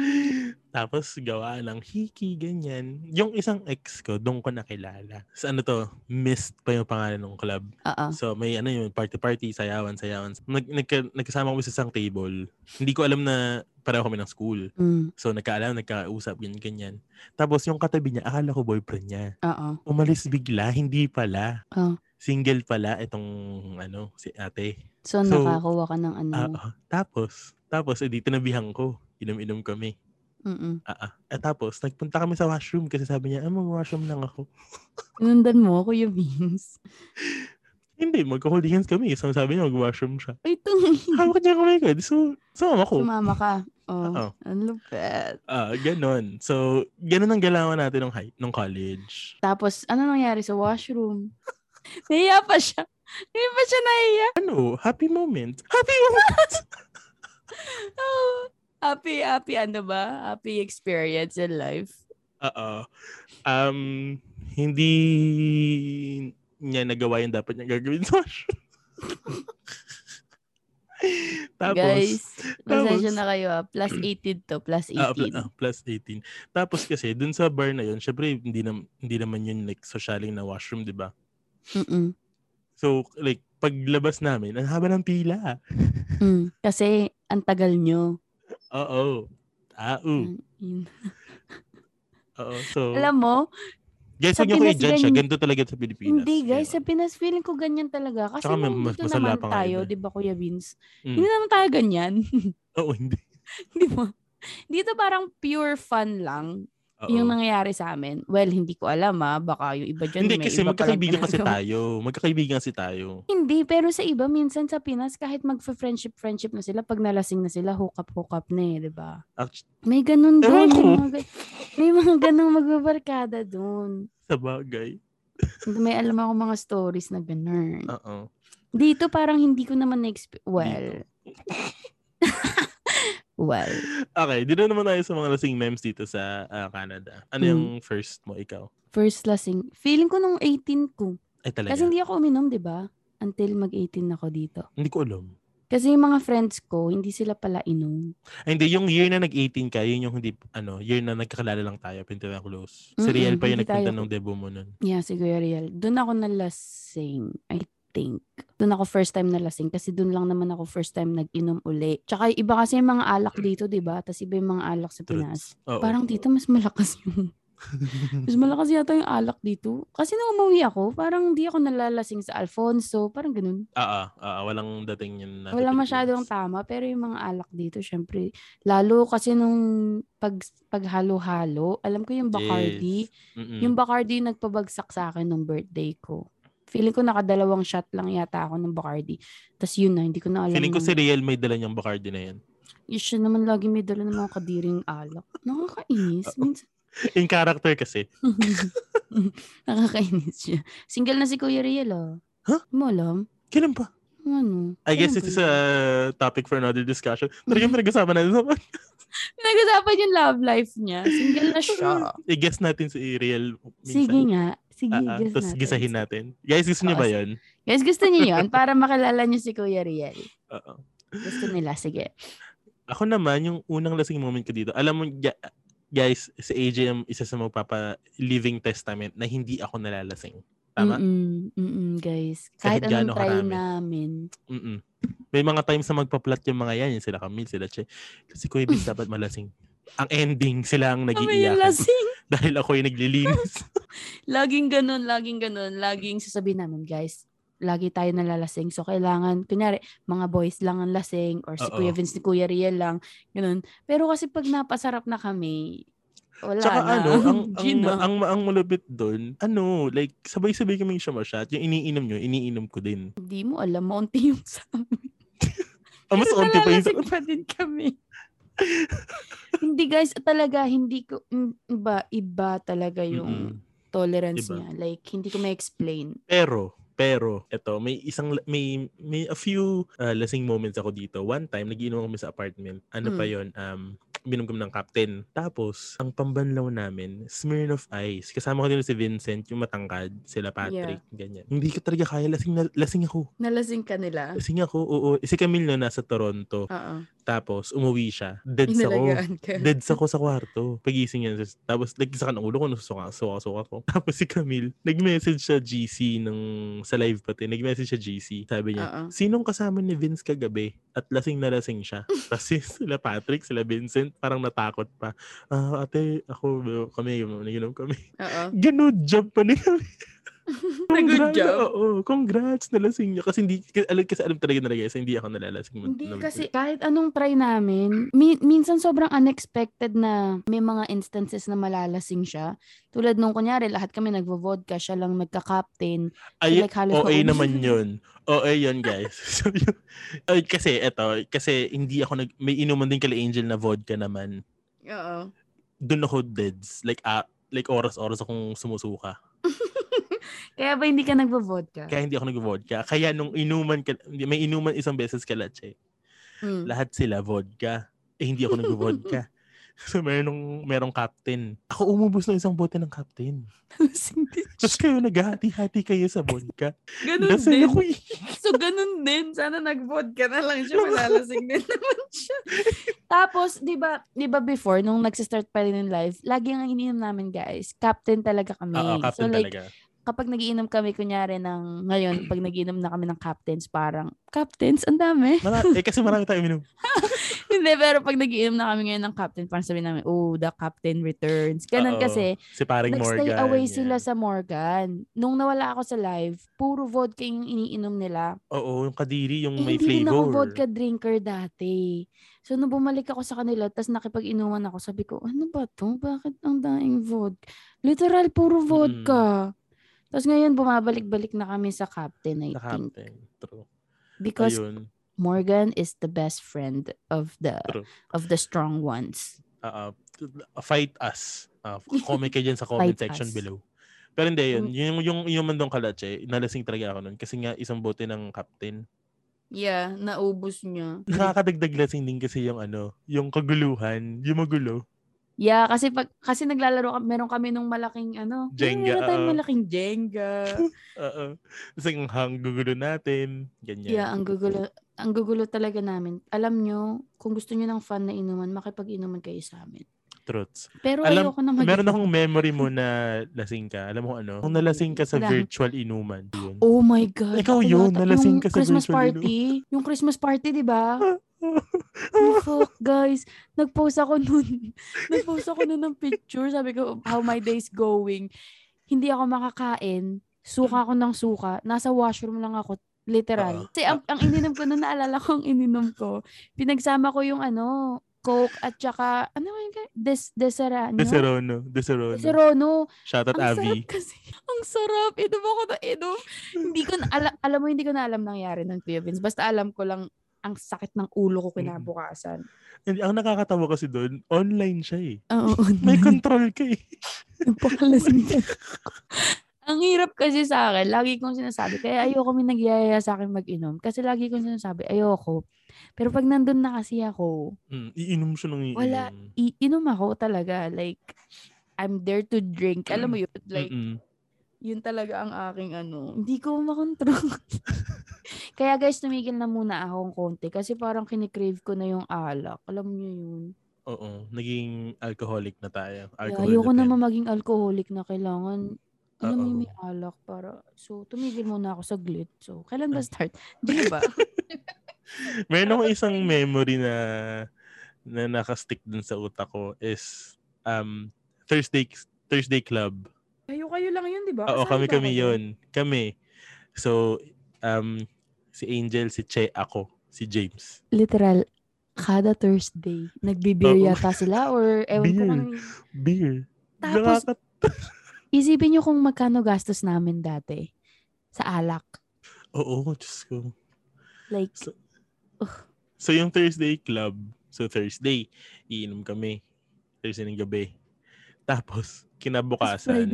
A: Tapos gawa ng hiki, ganyan. Yung isang ex ko, doon ko nakilala. Sa ano to, Mist pa yung pangalan ng club.
B: Oo.
A: So may ano yun, party-party, sayawan, sayawan. Nag, nagka, nagkasama kami sa isang table. Hindi ko alam na pareho kami ng school.
B: Mm,
A: So nagkaalam, nagkausap, ganyan, ganyan. Tapos yung katabi niya, akala ko boyfriend niya.
B: Oo.
A: Umalis bigla, hindi pala.
B: Oh.
A: Single pala itong ano, si ate.
B: So,
A: So,
B: nakakuha ka ng ano.
A: Ah. tapos, tapos, edi tinabihan ko. Inom-inom kami.
B: Mm-mm.
A: Ah, ah. At tapos, nagpunta kami sa washroom kasi sabi niya, ah, mag-washroom lang ako. [laughs]
B: Sinundan mo, Kuya Vince.
A: Hindi, magka-holding hands kami. So, sabi niya, mag-washroom siya.
B: Ay, tung
A: Hawak niya kamay ko. So, sumama ko.
B: Sumama ka. Oh,
A: Oo.
B: ang lupet.
A: Ah, ganon. So, ganon ang galawan natin nung, high, nung college.
B: Tapos, ano nangyari sa washroom? [laughs] Nahiya pa siya. Hindi pa siya nahiya.
A: Ano? Happy moment. Happy moment! [laughs]
B: Oh, [laughs] happy, happy, ano ba? Happy experience in life.
A: Oo. Um, hindi niya nagawa yung dapat niya gagawin sa. [laughs] Tapos,
B: Guys, pasensya na kayo ah. Plus [clears throat] 18 to, plus 18.
A: Ah, pl- ah, plus 18. Tapos kasi, dun sa bar na yun, syempre, hindi, na, hindi naman yun like socialing na washroom, di ba? So, like, paglabas namin, ang haba ng pila.
B: Mm. Kasi, ang tagal nyo.
A: Oo. Ah. Oo. [laughs] So,
B: Alam mo,
A: guys, huwag niyo ko i-judge siya.
B: ganyan-
A: Ganito talaga sa Pilipinas.
B: hindi guys,
A: Yeah.
B: sa Pinas, feeling ko ganyan talaga. Kasi
A: Tsaka may
B: nung
A: mas-
B: dito naman tayo,
A: iba.
B: di ba Kuya Vince?
A: Mm.
B: Hindi naman tayo ganyan. [laughs]
A: Oo, hindi. [laughs]
B: di ba? Dito parang pure fun lang
A: Oo.
B: yung nangyayari sa amin. Well, hindi ko alam ah. Baka yung iba dyan
A: Hindi,
B: may
A: kasi
B: iba
A: magkakaibigan kasi tayo. Magkakaibigan kasi tayo.
B: Hindi, pero sa iba, minsan sa Pinas, kahit mag-friendship-friendship na sila, pag nalasing na sila, hook-up-hook-up na eh, di ba? May ganun doon. May mga, ga- may mga ganung magbabarkada doon.
A: Sa bagay.
B: May alam ako mga stories na ganun.
A: Oo.
B: Dito parang hindi ko naman na-experience. Well, [laughs] well.
A: Okay, dito naman tayo sa mga lasing memes dito sa ah, Canada. Ano
B: Hmm.
A: yung first mo, ikaw?
B: First lasing. Feeling ko nung 18 ko.
A: Ay, talaga.
B: Kasi hindi ako uminom, di ba? Until mag-18 ako dito.
A: Hindi ko alam.
B: Kasi yung mga friends ko, hindi sila pala inom.
A: Ay, hindi, yung year na nag-18 ka, yun yung hindi, ano, year na nagkakilala lang tayo, pinto na close. Si Riel pa yung nagpunta
B: tayo-
A: ng debo mo nun.
B: Yeah, si Kuya Riel. Doon ako nalasing, I think. Doon ako first time nalasing kasi doon lang naman ako first time nag-inom uli. Tsaka iba kasi yung mga alak dito, di ba? Tapos iba yung mga alak sa Pinas.
A: Oo.
B: Parang dito mas malakas [laughs] yung mas malakas yata yung alak dito. Kasi nung umuwi ako, parang di ako nalalasing sa Alfonso. Parang ganun.
A: Ah, ah, ah, walang dating yun. na
B: Wala masyadong tama. Pero yung mga alak dito, syempre, lalo kasi nung pag, paghalo-halo, alam ko yung Bacardi.
A: Yes. Mm-mm.
B: Yung Bacardi nagpabagsak sa akin nung birthday ko. Feeling ko nakadalawang shot lang yata ako ng Bacardi. Tapos yun na, hindi ko na alam.
A: Feeling ko si Riel may dala niyang Bacardi na yan.
B: Yun, siya naman lagi may dala ng mga kadiring alak. Nakakainis. Minsan, [laughs]
A: In character kasi. [laughs]
B: nakakainis siya. Single na si Kuya Riel, ah.
A: Huh?
B: Mo alam?
A: Kailan pa?
B: Ano?
A: I guess
B: Kailan
A: it is a topic for another discussion. Talagang pinag-usapan natin sa [laughs]
B: Nag-usapan yung love life niya. Single na siya.
A: I-guess natin si Riel minsan.
B: Sige nga. Sige,
A: ah,
B: guess
A: Tapos
B: natin.
A: gisahin natin. Guys, gusto niyo ba yun?
B: Guys, gusto niyo yun? [laughs] Para makilala niyo si Kuya Riel.
A: Oo.
B: Gusto nila. Sige.
A: Ako naman, yung unang lasing moment ko dito, alam mo, guys, si AJ ang isa sa magpapa living testament na hindi ako nalalasing. Tama?
B: Mm-mm, mm-mm, guys. Kahit,
A: Kahit
B: anong try
A: karami.
B: namin.
A: Mm-mm. May mga times na magpa-plot yung mga yan, yung sila Camille, sila Che. Kasi Kuya Vince [laughs] dapat malasing. Ang ending, sila ang
B: Kami yung
A: nag-iiyakan.
B: lasing. [laughs]
A: Dahil ako yung naglilinis. [laughs]
B: laging ganun, laging ganun. Laging sasabihin namin, guys, lagi tayo nalalasing. So, kailangan, kunyari, mga boys lang ang lasing or si
A: Oo.
B: Kuya Vince ni Kuya Riel lang. Ganun. Pero kasi pag napasarap na kami, wala
A: Tsaka
B: na.
A: ano, ang, [laughs] ang,
B: Gina.
A: ang, ang, malupit doon, ano, like, sabay-sabay kaming shot Yung iniinom nyo, iniinom ko din.
B: Hindi mo alam, maunti yung sa amin.
A: Ah, mas onti pa yung...
B: nalalasing pa din kami. [laughs] hindi guys, talaga, hindi ko, iba, iba talaga yung
A: Mm-mm.
B: tolerance
A: Iba.
B: niya. Like, hindi ko ma-explain.
A: Pero, pero, eto, may isang, may, may a few uh, lasing moments ako dito. One time, nagiinom kami sa apartment. Ano pa
B: Mm.
A: yon Um, binom kami ng captain. Tapos, ang pambanlaw namin, Smirnoff Ice. Kasama ko din si Vincent, yung matangkad, sila Patrick, ganyan. Hindi ko talaga kaya, lasing, na, lasing ako.
B: Nalasing ka nila?
A: Lasing ako, oo. Si Camille no, nasa Toronto.
B: Oo.
A: Tapos, umuwi siya. Deads ako.
B: Inalagaan ka.
A: Deads ako sa kwarto. Pagising niya. Tapos, nagkisa ng ulo ko, nasusuka, suka, suka ko. [laughs] Tapos si Camille, nag-message siya GC nung, sa live pati. Nag-message siya GC. Sabi niya,
B: Oo.
A: sinong kasama ni Vince kagabi? At lasing na lasing siya. [laughs] Kasi sila Patrick, sila Vincent, parang natakot pa. Ah, ate, ako, kami, naginom kami.
B: Oo.
A: Good job pa ni
B: Nag-good
A: Congrats,
B: job?
A: Oo, congrats, nalasing niya. Kasi hindi, kasi alam, kasi alam talaga na guys, hindi ako nalalasing.
B: Hindi
A: Nal-
B: kasi kahit anong try namin, mi- minsan sobrang unexpected na may mga instances na malalasing siya. Tulad nung kunyari, lahat kami nagvo-vodka, siya lang nagka-captain.
A: Ay,
B: like halos
A: OA naman
B: na.
A: yun. OA yun, guys. [laughs] so, yun, ay, kasi, eto, kasi hindi ako nag, may inuman din kala Angel na vodka naman.
B: Oo.
A: Doon ako deads. Like, ah, like oras-oras akong sumusuka. [laughs]
B: Kaya ba hindi ka nagvo-vodka?
A: Kaya hindi ako nag-vodka. Kaya nung inuman, ka, may inuman isang beses kalatche.
B: Mm.
A: Lahat sila vodka. Eh, hindi ako nag-vodka. [laughs] so, merong, merong captain. Ako umubos ng isang bote ng captain. [laughs]
B: Din.
A: Tapos kayo naghati-hati kayo sa vodka.
B: Ganun
A: Lasing
B: din.
A: ako eh.
B: So, ganun din. Sana nag-vodka na lang siya. Malalasing din naman siya. Tapos, di ba, di ba before, nung nagsistart pa rin yung live, lagi ang ininom namin, guys. Captain talaga kami.
A: Oo, captain
B: so, like,
A: talaga.
B: Kapag nagiinom kami, kunyari ng, ngayon, pag nagiinom na kami ng captains, parang, captains, ang dami.
A: Mara- [laughs] eh, kasi marami tayong minum.
B: Hindi, pero pag nagiinom na kami ngayon ng captain, parang sabihin namin, oh, the captain returns. Ganun kasi,
A: Si paring
B: nagstay
A: Morgan.
B: away
A: yan.
B: sila sa Morgan. Nung nawala ako sa live, puro vodka yung iniinom nila.
A: Oo, yung kadiri, yung
B: Eh,
A: may
B: hindi rin ako
A: flavor.
B: vodka drinker dati. So, nung bumalik ako sa kanila, tapos nakipag-inuman ako, sabi ko, ano ba to? Bakit ang daing vodka? Literal, puro vodka. Tapos ngayon, bumabalik-balik na kami sa captain, I
A: Sa
B: think.
A: captain. True.
B: Because
A: Ayun.
B: Morgan is the best friend of the
A: True.
B: of the strong ones.
A: Uh, fight us. Uh, comment kayo dyan sa comment section
B: us.
A: below. Pero hindi yun.
B: Mm.
A: Yung, yung, yung man doon kalatche, nalasing talaga ako nun. Kasi nga, isang bote ng captain.
B: Yeah, naubos niya.
A: Nakakadagdag lasing din kasi yung ano, yung kaguluhan, yung magulo.
B: Yeah, kasi pag kasi naglalaro kami, meron kami nung malaking ano,
A: Jenga,
B: meron tayong malaking Jenga. [laughs]
A: Oo. Tapos ang hang gugulo natin. Ganyan.
B: Yeah, ang gugulo, ang gugulo talaga namin. Alam nyo, kung gusto nyo ng fun na inuman, makipag-inuman kayo sa amin.
A: Truths.
B: Pero
A: Alam,
B: ayoko na mag
A: meron akong memory mo na lasing ka. Alam mo ano? Kung nalasing ka sa
B: Wala.
A: virtual inuman. Yun.
B: Oh my God.
A: Ikaw yun, nalasing ka sa
B: Christmas
A: virtual
B: party. Yung Christmas party, di ba? [laughs] Fuck, guys. Nag-post ako nun. [laughs] Nag-post ako nun ng picture. Sabi ko, how my day's going. Hindi ako makakain. Suka ako ng suka. Nasa washroom lang ako. Literal.
A: Oo.
B: Kasi ang, ang ininom ko nun, naalala ko ang ininom ko. Pinagsama ko yung ano, Coke at saka, ano yung, des, deserano?
A: Deserono. Deserono.
B: Deserono.
A: Shout out
B: Ang sarap kasi. Ang sarap. Inom ako na inom. hindi ko na, ala- alam mo, hindi ko na alam nangyari ng Kuya Vince. Basta alam ko lang ang sakit ng ulo ko kinabukasan.
A: Hindi, ang nakakatawa kasi doon, online siya eh.
B: Oo.
A: May control ka eh. [laughs]
B: Napakalasing ang hirap kasi sa akin, lagi kong sinasabi, kaya ayoko may nagyayaya sa akin mag-inom. Kasi lagi kong sinasabi, ayoko. Pero pag nandun na kasi ako,
A: Mm, iinom siya ng iinom.
B: Wala. iinom ako talaga. Like, I'm there to drink. Alam mo yun? Like,
A: Mm-mm.
B: Yun talaga ang aking ano. Hindi ko makontrol. [laughs] Kaya guys, tumigil na muna akong konti kasi parang kinikrave ko na yung alak. Alam niyo yun.
A: Oo, naging alcoholic na tayo.
B: Yeah,
A: Alcohol
B: ayoko
A: dependent.
B: naman maging alcoholic na kailangan alam yung may alak para so tumigil muna ako sa glit. So, kailan ba start? [laughs] Di ba? [laughs]
A: Meron akong isang memory na na nakastick dun sa utak ko is um Thursday Thursday Club.
B: Kayo kayo lang yun, di ba?
A: Oo,
B: Kasali
A: kami
B: ba
A: kami
B: ako dun?
A: yun. Kami. So um si Angel, si Che, ako, si James.
B: Literal, kada Thursday, nagbe-beer yata sila or ewan ko
A: Beer.
B: kung ano.
A: Beer.
B: Tapos, [laughs] isipin nyo kung magkano gastos namin dati sa alak.
A: Oo, Diyos ko.
B: Like,
A: So, So yung Thursday club, so Thursday, iinom kami. Thursday ng gabi. Tapos, kinabukasan,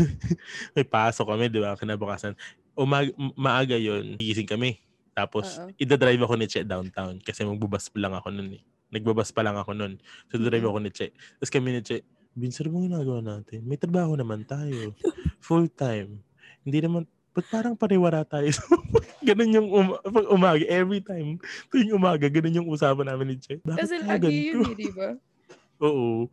A: [laughs] may pasok kami, di ba? Kinabukasan. Umag- maaga yon gising kami. Tapos,
B: Oo.
A: idadrive ako ni Che downtown kasi magbubas pa lang ako nun eh. Nagbabas pa lang ako nun. So, drive ako ni Che. Tapos kami ni Che, Vince, ano ginagawa natin? May trabaho naman tayo. Full time. Hindi naman, ba't parang pariwara tayo? [laughs] ganun yung um- pag umaga, every time. Tuwing umaga, ganun yung usapan namin ni Che. Bakit
B: Kasi lagi yun, eh, di ba? [laughs]
A: Oo.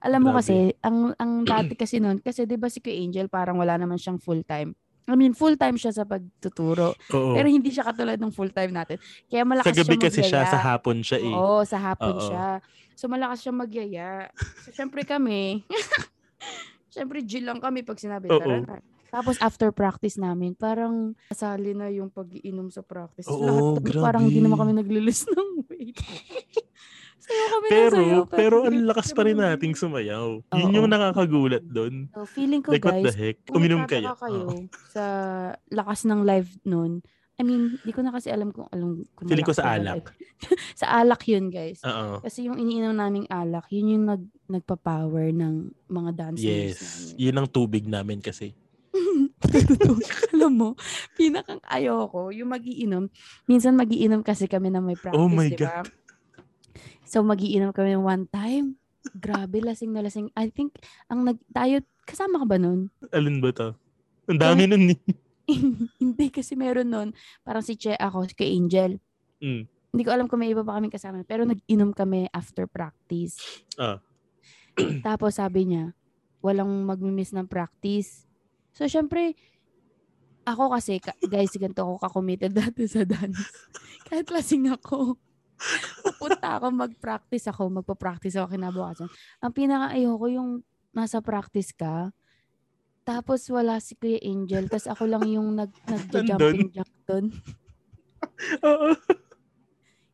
B: Alam mo
A: Grabe.
B: kasi, ang ang [clears throat] dati kasi noon, kasi 'di ba si Kuya Angel parang wala naman siyang full time. I mean, full time siya sa pagtuturo,
A: Oo.
B: pero hindi siya katulad ng full time natin. Kaya malakas
A: sa gabi
B: siya
A: kasi siya, sa hapon siya eh.
B: Oo, sa hapon
A: Oo.
B: siya. So malakas siya magyaya. So syempre kami, [laughs] syempre G lang kami pag sinabi,
A: Oo.
B: tara na. Tapos after practice namin, parang kasali na yung pag-iinom sa practice.
A: Oo,
B: Lahat kami,
A: grabe.
B: parang hindi naman kami naglilist [laughs] ng weight. Sayo kami
A: Pero,
B: sayo,
A: pero ang lakas pa rin nating sumayaw. Yun
B: Oo.
A: yung nakakagulat doon.
B: So, feeling ko
A: Like, what the
B: guys,
A: heck? Uminom kayo.
B: kayo sa lakas ng live nun, I mean, di ko na kasi alam kung alam kung
A: Feeling ko sa alak. [laughs]
B: sa alak yun, guys.
A: Oo.
B: Kasi yung iniinom naming alak, yun yung nag, nagpa-power ng mga dance moves
A: Yes.
B: namin.
A: Yun ang tubig namin kasi. [laughs]
B: Alam mo, pinakang ayoko, yung magiinom. Minsan magiinom kasi kami na may practice,
A: Oh my
B: di ba? So magiinom kami one time. Grabe, lasing na lasing. I think, ang nag, tayo, kasama ka ba nun?
A: Alin ba to? Ang dami nun eh. [laughs]
B: Hindi kasi meron nun, parang si Che ako, kay Angel.
A: Mm.
B: Hindi ko alam kung may iba pa kami kasama, pero nag-inom kami after practice.
A: Ah. [clears throat]
B: Tapos sabi niya, walang magmi-miss ng practice. So, syempre, ako kasi, ka- guys, ganito ako ka-committed [laughs] dati sa dance. Kahit lasing ako. Pupunta ako, mag-practice ako, magpa-practice ako kinabukasan. Ang pinaka-ayoko yung nasa practice ka, tapos wala si Kuya Angel, tapos ako lang yung nag, nag-jumping jack doon. [laughs]
A: Oo.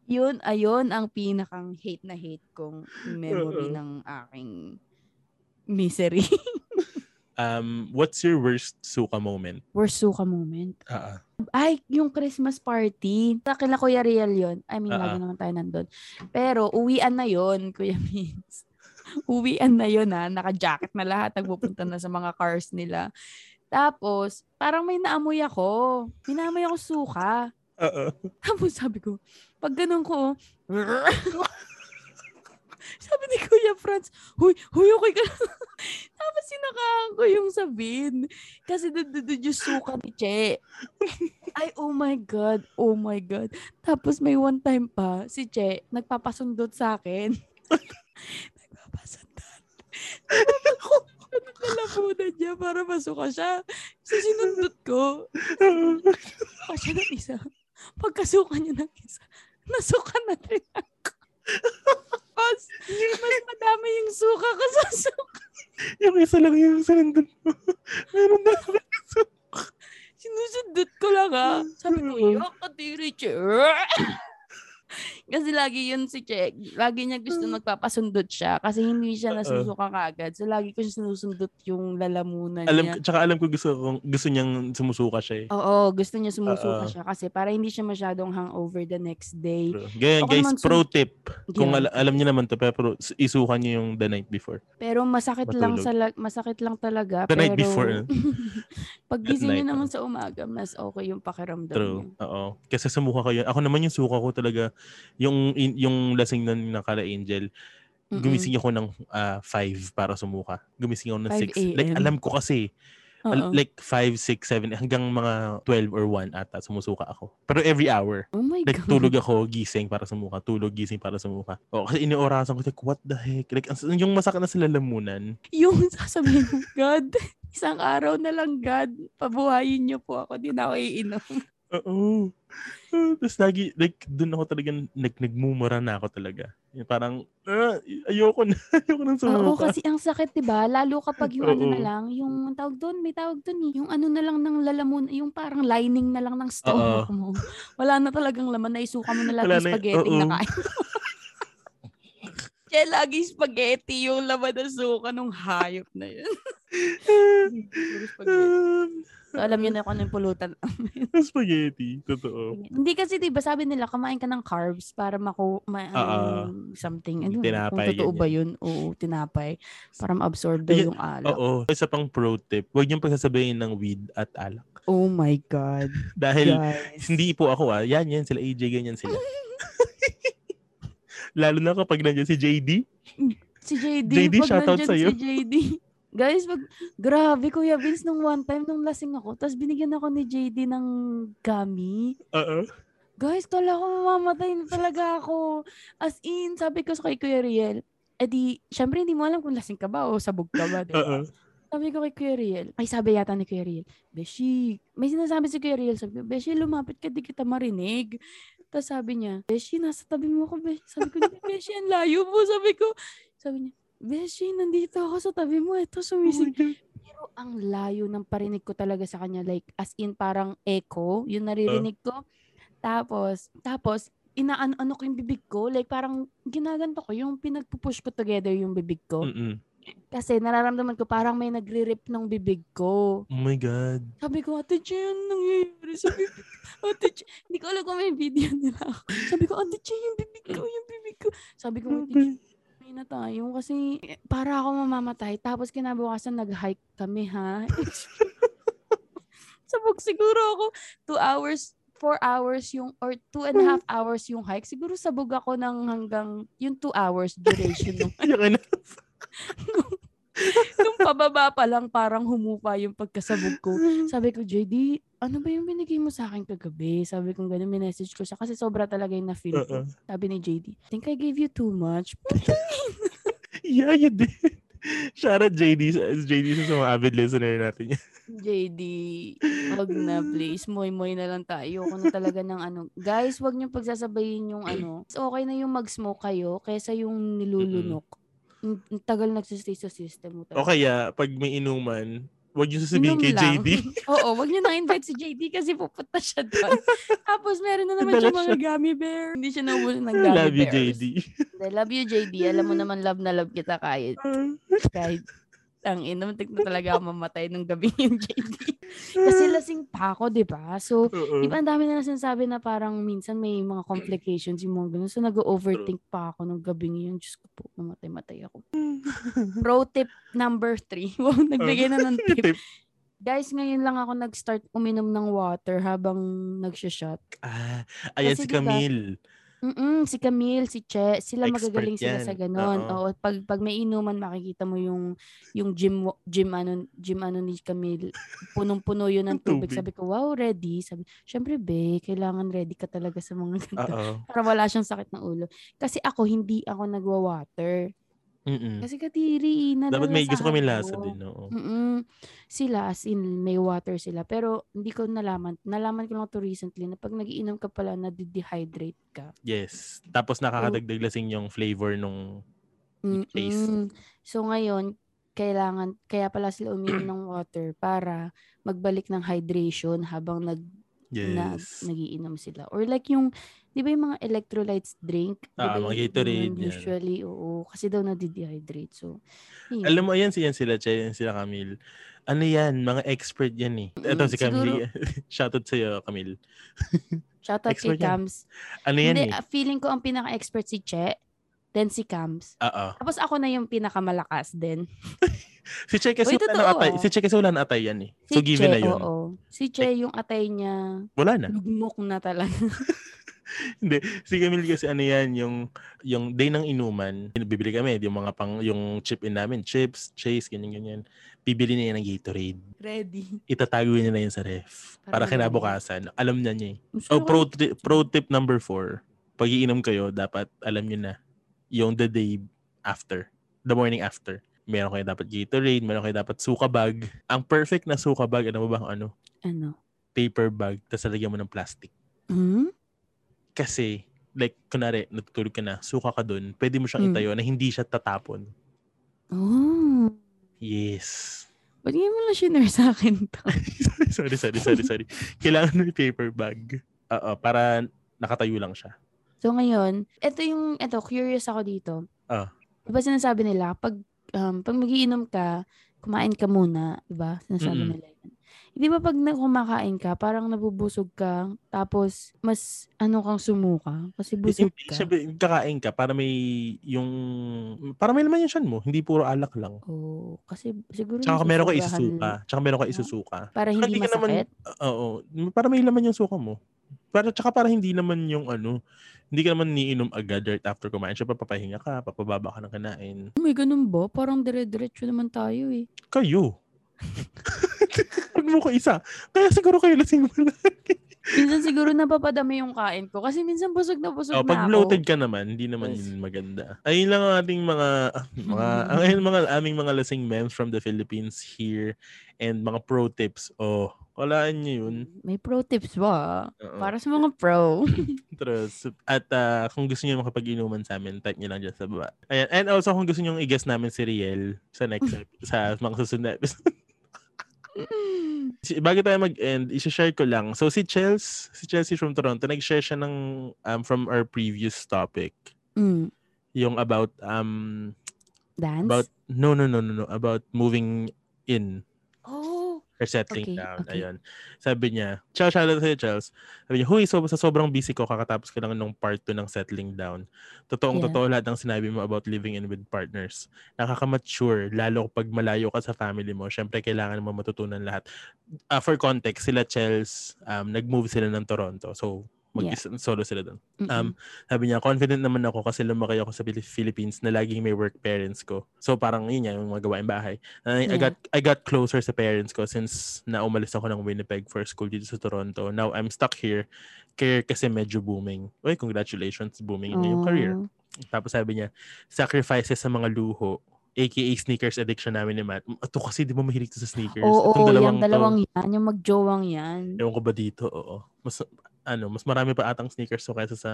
B: Yun, ayun ang pinakang hate na hate kong memory
A: Oo.
B: ng aking misery. [laughs]
A: Um, what's your worst suka moment?
B: Worst suka moment.
A: Ah, ah.
B: Ay, yung Christmas party. Sa kila Kuya Real yun. I mean, lagi
A: ah.
B: naman tayo nandun. Pero, uwian na yon [laughs] Kuya Vince. uwian na yon ha. Naka-jacket na lahat. Nagpupunta na sa mga cars nila. Tapos, parang may naamoy ako. May naamoy ako suka.
A: Oo.
B: Tapos sabi ko, pag ganun ko, [laughs] sabi ni Kuya Franz, huy, huy, okay ka na." [laughs] Tapos sinakahan ko yung sabin. Kasi doon doon yung suka ni Che. Ay, oh my God, oh my God. Tapos may one time pa, si Che, nagpapasundot sa akin. [laughs] nagpapasundot. Nagpapasundot na labunan niya para masuka siya. So sinundot ko. Suka siya ng isa. Pagkasuka niya ng isa, nasuka na rin ako. Mas, mas madami yung suka ko sa suka.
A: yung isa lang yung sinundan mo. Meron na ako.
B: Sinusundot ko lang ha. Sabi ko, yok, katiri. [laughs] [laughs] Kasi lagi yun si Che. Lagi niya gusto magpapasundot siya kasi hindi siya nasusuka kagad. So lagi ko siya sinusundot yung lalamunan
A: Alam,
B: niya.
A: tsaka alam ko gusto, kong- gusto niyang sumusuka siya eh.
B: Oo, gusto niya sumusuka
A: Oo.
B: siya kasi para hindi siya masyadong hangover the next day.
A: Ganyan
B: Ako
A: guys,
B: naman,
A: pro tip. Kung
B: Yeah.
A: ala- alam niyo naman to, pero isuka niyo yung the night before.
B: Pero masakit lang
A: Matulog.
B: sa la- masakit lang talaga
A: The
B: pero
A: night before. [laughs]
B: pag gising niyo
A: night,
B: naman sa umaga, mas okay yung pakiramdam
A: True.
B: niyo.
A: Oo. Kasi sa mukha kayo. Ako naman yung suka ko talaga, yung yung lasing na ng Kala Angel,
B: Mm-mm.
A: gumising ako ng 5 para sumuka. Gumising ako ng
B: 5
A: 6. Like,
B: a.m..
A: alam ko kasi,
B: Oo.
A: Like 5, 6, 7, hanggang mga 12 or 1 ata sumusuka ako. Pero every hour.
B: oh my
A: Like
B: God.
A: tulog ako, gising para sumuka. Tulog, gising para sumuka. O, kasi iniorasan ko, like, what the heck? Like, ang- yung masakit na sa lalamunan.
B: Yung sasabihin [laughs] God, isang araw na lang, God, pabuhayin niyo po ako. Di na ako iinom. [laughs]
A: Oo. Ah, Tapos lagi, like, doon ako talaga, nag, nagmumura na ako talaga. Parang, ah, ayoko na, [laughs] ayoko nang
B: Oo,
A: sumuka.
B: kasi ang sakit, di ba? Lalo kapag yung ano na
A: Oo.
B: lang, yung tawag doon, may tawag doon eh. Yung ano na lang ng lalamun, yung parang lining na lang ng stomach mo. Wala na talagang laman, naisuka mo na lahat
A: Wala na
B: spaghetti
A: oo.
B: na kain. [laughs] Kaya lagi spaghetti yung laman ng suka nung hayop na yun. So, alam niyo na kung ano yung pulutan. [laughs]
A: Spaghetti, totoo.
B: Hindi kasi 'di ba sabi nila kumain ka ng carbs para maku ma,
A: Oo.
B: something. Ano, kung
A: Tinapay,
B: totoo ba
A: ganyan.
B: 'yun? Oo, tinapay para ma-absorb daw yung alak.
A: Oo. Isa pang pro tip, huwag niyong pagsasabayin ng weed at alak.
B: Oh my god. [laughs]
A: Dahil
B: Guys.
A: hindi po ako ah. Yan, yan sila AJ, ganyan sila. [laughs] Lalo na kapag nandiyan si JD.
B: Si JD,
A: JD, shoutout sa'yo.
B: si JD. [laughs] Guys, pag, grabe Kuya Vince, nung one time, nung lasing ako, tapos binigyan ako ni JD ng gummy.
A: Oo.
B: Guys, kala ko mamamatay na talaga ako. As in, sabi ko sa kay Kuya Riel, eh di, syempre hindi mo alam kung lasing ka ba o sabog ka ba, di ba?
A: Oo.
B: Sabi ko kay Kuya Riel, ay sabi yata ni Kuya Riel, Beshi, may sinasabi si Kuya Riel, sabi ko, Beshi, lumapit ka, di kita marinig. Tapos sabi niya, Beshi, nasa tabi mo ako, Beshi. Sabi ko, Beshi, ang layo mo. Sabi ko, sabi niya, Beshi, nandito ako sa tabi mo. Ito,
A: Oh
B: sumisig.
A: God.
B: Pero ang layo ng parinig ko talaga sa kanya. Like, as in parang echo, yung naririnig ko. Tapos, tapos, inaano-ano ko yung bibig ko. Like, parang ginaganto ko, yung pinagpupush ko together yung bibig ko.
A: Mm-mm.
B: Kasi nararamdaman ko parang may nagre-rip ng bibig ko.
A: Oh my God.
B: Sabi ko, Ate Che, ano nangyayari sa bibig? Ate Che, hindi ko alam kung may video nila ako. Sabi ko, Ate Che, yung bibig ko, yung bibig ko. Sabi ko, Ate Che, may na tayo kasi para ako mamamatay. Tapos kinabukasan nag-hike kami ha. [laughs] Sabog siguro ako two hours, four hours yung, or two and a half hours yung hike. Siguro sabog ako ng hanggang yung two hours duration ng. [laughs] [laughs] Nung pababa pa lang, parang humupa yung pagkasabog ko. Sabi ko, JD, ano ba yung binigay mo sa akin kagabi? Sabi ko gano'n, minessage ko siya kasi sobra talaga yung na-feel ko.
A: Oo.
B: Sabi ni JD, I think I gave you too much. [laughs]
A: Yeah, you did. Shout out JD, JD sa mga avid listener natin.
B: JD, wag na please. Moy-moy na lang tayo. Ako na talaga ng ano. Guys, wag niyo pagsasabayin yung ano. Okay na yung mag-smoke kayo kaysa yung nilulunok. Ang ang tagal nagsistay sa system mo
A: o
B: talaga.
A: kaya, pag may inuman, huwag niyo sasabihin
B: Inom
A: kay
B: lang.
A: JD. [laughs]
B: Oo, wag niyo na invite si JD kasi pupunta siya doon. [laughs] Tapos meron na naman siya mga gummy bear. Hindi siya naubusan ng gummy
A: love you,
B: bears.
A: JD.
B: I love you, JD. Alam mo naman, love na love kita kahit, [laughs] kahit ang ina, muntik na talaga ako mamatay nung gabi yung JD. Kasi lasing pa ako, di ba? So,
A: Oo.
B: di ba ang dami na sinasabi na parang minsan may mga complications yung mga ganun. So, nag-overthink pa ako nung gabi yun. Diyos ko po, mamatay-matay ako. [laughs] Pro tip number three. [laughs] Wow, nagbigay na ng [laughs] tip.
A: Tip.
B: Guys, ngayon lang ako nag-start uminom ng water habang nagsha-shot.
A: Ah, ayan
B: Kasi
A: si
B: diba,
A: Camille.
B: Mm si Camille, si Che, sila
A: Expert
B: magagaling sila
A: yan.
B: sa ganon.
A: Oo.
B: Oo, pag pag may inuman makikita mo yung yung gym gym ano gym ano ni Camille. Punong-puno yun ng tubig. Sabi ko, "Wow, ready." Sabi, "Syempre, be, kailangan ready ka talaga sa mga ganito." [laughs] Para wala siyang sakit ng ulo. Kasi ako hindi ako nagwa-water.
A: Mm-mm.
B: Kasi katiri,
A: Hmm. Dapat may gusto kami
B: nalalasahan
A: lasa
B: ko.
A: din. Oo.
B: Mm-mm. Sila, as in, may water sila. Pero, hindi ko nalaman. Nalaman ko lang to recently na pag nagiinom ka pala, nade-dehydrate ka.
A: Yes. Tapos nakakadagdag lasing yung flavor nung taste.
B: Mm-mm. So, ngayon, kailangan, kaya pala sila uminom ng water para magbalik ng hydration habang nag,
A: Yes.
B: nagiinom sila. Or like yung, di ba yung mga electrolytes drink?
A: Ah,
B: ba
A: mga Gatorade,
B: yun
A: yan.
B: Usually, oo. Kasi daw nade-dehydrate. So, yun.
A: Alam mo, ayan si yan sila, Che, yan sila Camille. Ano yan? Mga expert yan eh. Ito
B: Mm,
A: si Camille. [laughs] Shoutout sa'yo, Camille.
B: Shoutout kay
A: yan.
B: Cams.
A: Ano yan
B: Hindi,
A: eh?
B: feeling ko ang pinaka-expert si Che, then si Cams.
A: Oo.
B: Tapos ako na yung pinakamalakas din. [laughs]
A: Si Che kasi
B: Uy,
A: wala na atay. Si Che kasi wala na atay yan eh.
B: Si
A: So given
B: che,
A: na yun.
B: oo. Si Che, yung atay niya,
A: Wala na.
B: lugmok na talaga. [laughs] [laughs]
A: Hindi, si Camille kasi ano yan, yung, yung day ng inuman, bibili kami, yung mga pang, yung chip in namin, chips, chase, ganyan-ganyan. Bibili niya ng Gatorade.
B: Ready.
A: Itatago niya na yun sa ref. Para
B: Para
A: kinabukasan. Alam na niya eh. Oh, pro, tri- pro tip number four. Pag iinom kayo, dapat alam niyo na yung the day after. The morning after. Meron kayo dapat Gatorade, meron kayo dapat suka bag. Ang perfect na suka bag, ano ba ba ang ano?
B: Ano?
A: Paper bag, tapos lalagyan mo ng plastic.
B: Hmm?
A: Kasi, like, kunwari, natutulog ka na, suka ka dun, pwede mo siyang
B: Mm.
A: itayo na hindi siya tatapon.
B: Oh.
A: Yes.
B: Ba't ngayon mo lang shinare sa akin to? [laughs]
A: sorry, sorry, sorry, sorry. Kailangan may paper bag. Oo, para nakatayo lang siya.
B: So ngayon, ito yung, ito, curious ako dito.
A: Ah.
B: Diba sinasabi nila, pag, um, pag magiinom ka, kumain ka muna, diba? Sinasabi
A: Mm-mm.
B: nila yun. Di ba pag kumakain ka, parang nabubusog ka, tapos mas ano kang sumuka, kasi busog
A: Hindi
B: ka.
A: siya, kakain ka para may yung para may laman yung siyan mo, hindi puro alak lang.
B: Oo, kasi siguro
A: Tsaka meron ka isusuka. Tsaka meron ka isusuka.
B: Para hindi
A: Hindi ka naman-
B: masakit.
A: Oo. Para may laman yung suka mo. Para, tsaka para hindi naman yung ano, hindi ka naman niinom agad right after kumain. Siya papapahinga ka, papababa ka ng kanain.
B: May ganun ba? Parang dire-diretso naman tayo eh.
A: Kayo. [laughs] Huwag mo ko isa. Kaya siguro kayo lasing mo lang.
B: Minsan siguro napapadami yung kain ko kasi minsan busog na busog
A: Oh,
B: na
A: pag bloated ka naman, hindi naman
B: Yes.
A: yun maganda. Ayun lang ang ating mga mga ang ayun mga aming mga lasing memes from the Philippines here and mga pro tips. Oh, walaan niyo yun.
B: May pro tips ba?
A: Oo.
B: Para sa mga pro. [laughs]
A: True. At ah, kung gusto niyo makapag-inuman sa amin, type niyo lang dyan sa baba. Ayan. And also, kung gusto niyo i-guess namin si Riel sa next [laughs] ep- sa mga susunod episode. Si- Bago tayo mag-end, i-share ko lang. So, si Chels, si Chelsea from Toronto, nag-share siya ng um, from our previous topic.
B: mm.
A: Yung about, um,
B: Dance?
A: about, no, no, no, no, no, about moving in or settling
B: Okay,
A: down.
B: okay.
A: Ayun. Sabi niya, Charles, shout out sa'yo, Charles. Sabi niya, huy, so, sa sobrang busy ko, kakatapos ko lang nung part 2 ng settling down. Totoong
B: Yeah.
A: totoo lahat ng sinabi mo about living in with partners. Nakakamature, lalo pag malayo ka sa family mo. Siyempre, kailangan mo matutunan lahat. Ah, for context, sila Chels, um, nag-move sila ng Toronto. So, mag solo sila doon. Um, sabi niya, confident naman ako kasi lumaki ako sa Philippines na laging may work parents ko. So parang yun yan, yung mga gawain bahay. I, I
B: Yeah.
A: got I got closer sa parents ko since na umalis ako ng Winnipeg for school dito sa Toronto. Now I'm stuck here. Career kasi medyo booming. Uy, congratulations, booming na yung career.
B: Oh.
A: Tapos sabi niya, sacrifices sa mga luho aka sneakers addiction namin ni Matt. Ito kasi di ba mahilig to sa sneakers?
B: Oo,
A: Itong
B: oo, yung
A: to-
B: dalawang yan, yung magjowang yan.
A: Ewan ko ba dito, oo. Mas, ano, mas marami pa atang sneakers so kaysa sa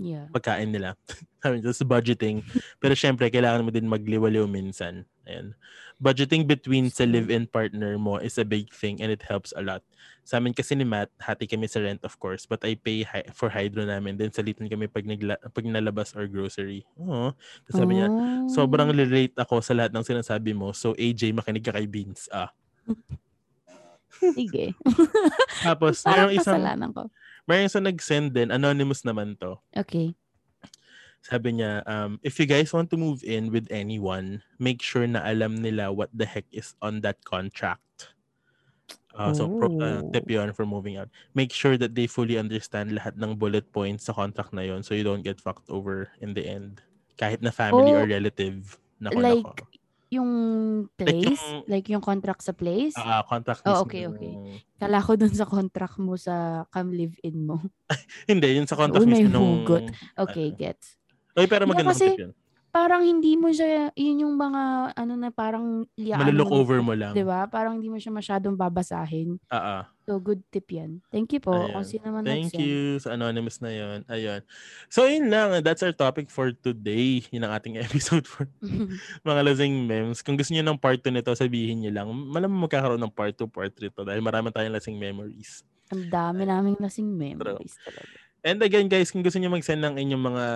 B: Yeah.
A: pagkain nila. [laughs] Sabi niya, sa budgeting. Pero syempre, kailangan mo din magliwaliw minsan. Ayan. Budgeting between sa live-in partner mo is a big thing and it helps a lot. Sa amin kasi ni Matt, hati kami sa rent of course, but I pay hi- for hydro namin. Then salitan kami pag, nagla- pag nalabas or grocery. Oo. Tapos sabi niya,
B: Oh.
A: sobrang relate ako sa lahat ng sinasabi mo. So AJ, makinig ka kay Beans. Ah. [laughs]
B: Sige.
A: Tapos, [laughs] mayroong isang,
B: ko.
A: Mayroong isang nag-send din, anonymous naman to.
B: Okay.
A: Sabi niya, um, if you guys want to move in with anyone, make sure na alam nila what the heck is on that contract. Uh, So, pro, uh, tip yun for moving out. Make sure that they fully understand lahat ng bullet points sa contract na yon so you don't get fucked over in the end. Kahit na family
B: Oh,
A: or relative. Nako,
B: like,
A: nako.
B: Yung
A: Like
B: place?
A: yung-
B: Like yung contract sa place?
A: Ah, ah, contract
B: Oh,
A: mismo
B: okay, okay.
A: nung-
B: Kala ko dun sa contract mo sa come live-in mo. [laughs]
A: Hindi, yun sa contract
B: may
A: mismo nung...
B: hugot. Okay,
A: ano.
B: gets.
A: Oy, pero
B: Hindi,
A: magandang
B: kasi-
A: yun.
B: Parang hindi mo siya, yun yung mga, ano na parang, liaan
A: Malolook
B: mo-
A: over mo lang.
B: Di ba? Parang hindi mo siya masyadong babasahin.
A: Ah, ah.
B: So, good tip yan. Thank you po.
A: Ayan.
B: Kung sino man
A: Thank
B: nag-send.
A: you sa anonymous na yon. Ayun. So, yun lang. That's our topic for today. Yun ang ating [laughs] episode for [laughs] mga lasing memes. Kung gusto niyo ng part 2 nito, sabihin niyo lang. Malamang magkakaroon ng part 2, part 3 to dahil marami tayong lasing memories.
B: Ang dami naming lasing memories talaga.
A: And again, guys, kung gusto niyo mag-send ng inyong mga,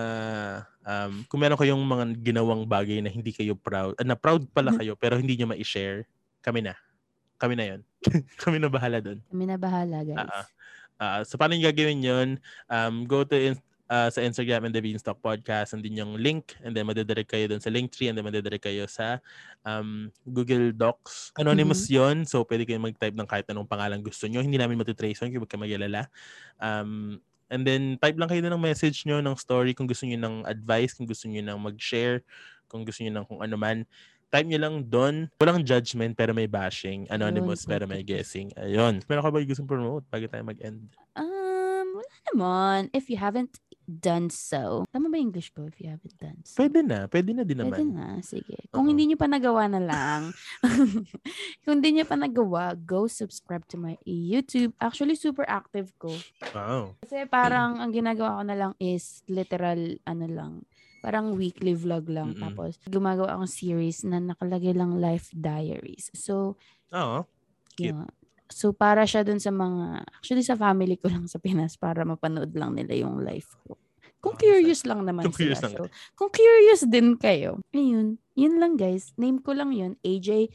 A: um, kung meron kayong mga ginawang bagay na hindi kayo proud, ah, na proud pala kayo, pero hindi niyo ma-share, kami na. Kami na yon. [laughs] kami na bahala doon.
B: Kami na bahala, guys.
A: Ah, ah. Ah, so paano yung gagawin yun? Um, go to in- ah, sa Instagram and the Beanstalk Podcast and din yung link and then madidirect kayo dun sa Linktree and then madidirect kayo sa um, Google Docs. Anonymous yon so pwede kayo mag-type ng kahit anong pangalan gusto nyo. Hindi namin matitrace yun, huwag ka mag-alala. Um, And then, type lang kayo ng message nyo ng story kung gusto nyo ng advice, kung gusto nyo ng mag-share, kung gusto nyo ng kung ano man. Type nyo lang doon. Walang judgment pero may bashing. Anonymous pero may guessing. Ayun. Meron ka ba yung gustong promote bago tayo mag-end?
B: Um, wala naman. If you haven't done so. Tama ba English ko if you haven't done so?
A: Pwede na. Pwede na din
B: Pwede
A: naman.
B: na, sige. Kung
A: Oo.
B: hindi nyo pa nagawa na lang, [laughs] kung hindi nyo pa nagawa, go subscribe to my YouTube. Actually, super active ko.
A: Wow.
B: Kasi parang ang ginagawa ko na lang is literal, ano lang, parang weekly vlog lang.
A: Mm-mm.
B: Tapos, gumagawa akong series na nakalagay lang life diaries. So,
A: Oo. Cute.
B: yeah. So, para siya dun sa mga, actually sa family ko [laughs] lang sa Pinas para mapanood lang nila yung life ko. Kung
A: Oh,
B: curious lang naman
A: Kung curious
B: sila.
A: lang.
B: So, kung curious din kayo, ayun, yun lang guys. Name ko lang yun, AJ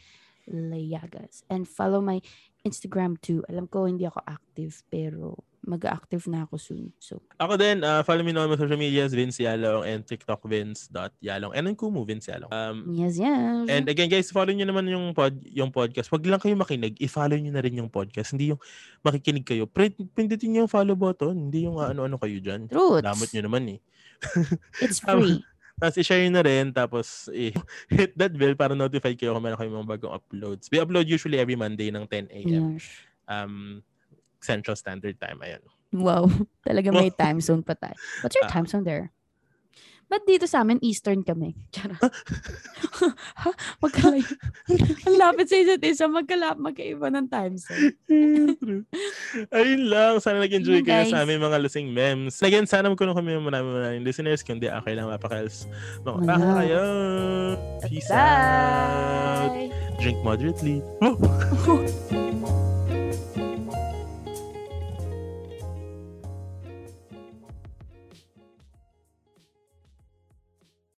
B: Layagas. And follow my Instagram too. Alam ko hindi ako active, pero mag-active na ako soon. So,
A: Ako din, uh, follow me on my social medias, Vince Yalong, and TikTok Vince.yalong. And on Kumu, Vince Yalong. Um,
B: yes, yes.
A: And again guys, follow nyo naman yung pod, yung podcast. Wag lang kayo makinig, i-follow nyo na rin yung podcast. Hindi yung makikinig kayo. Print, pindutin nyo yung follow button. Hindi yung uh, ano-ano kayo dyan.
B: Truth.
A: Damot nyo naman eh.
B: It's [laughs] free.
A: Tapos i-share na rin. Tapos eh, [laughs] hit that bell para notified kayo kung meron kayong mga bagong uploads. We upload usually every Monday ng 10 a.m.
B: Yes.
A: Um, Central Standard Time. Ayan.
B: Wow. [laughs] Talaga may [laughs] time zone pa tayo. What's your
A: Ah.
B: time zone there? Ba't dito sa amin, Eastern kami? [laughs] Charot. ha? Magkalay. Ang lapit sa isa't isa, magkalap, magkaiba ng time zone.
A: True. Ayun lang. Sana nag-enjoy kayo sa aming mga lusing memes. Again, sana magkuno kami ng maraming maraming listeners. Kung di, okay lang mapakals. Mga
B: Wala.
A: kayo. Peace out.
B: Bye!
A: Drink moderately. Woo!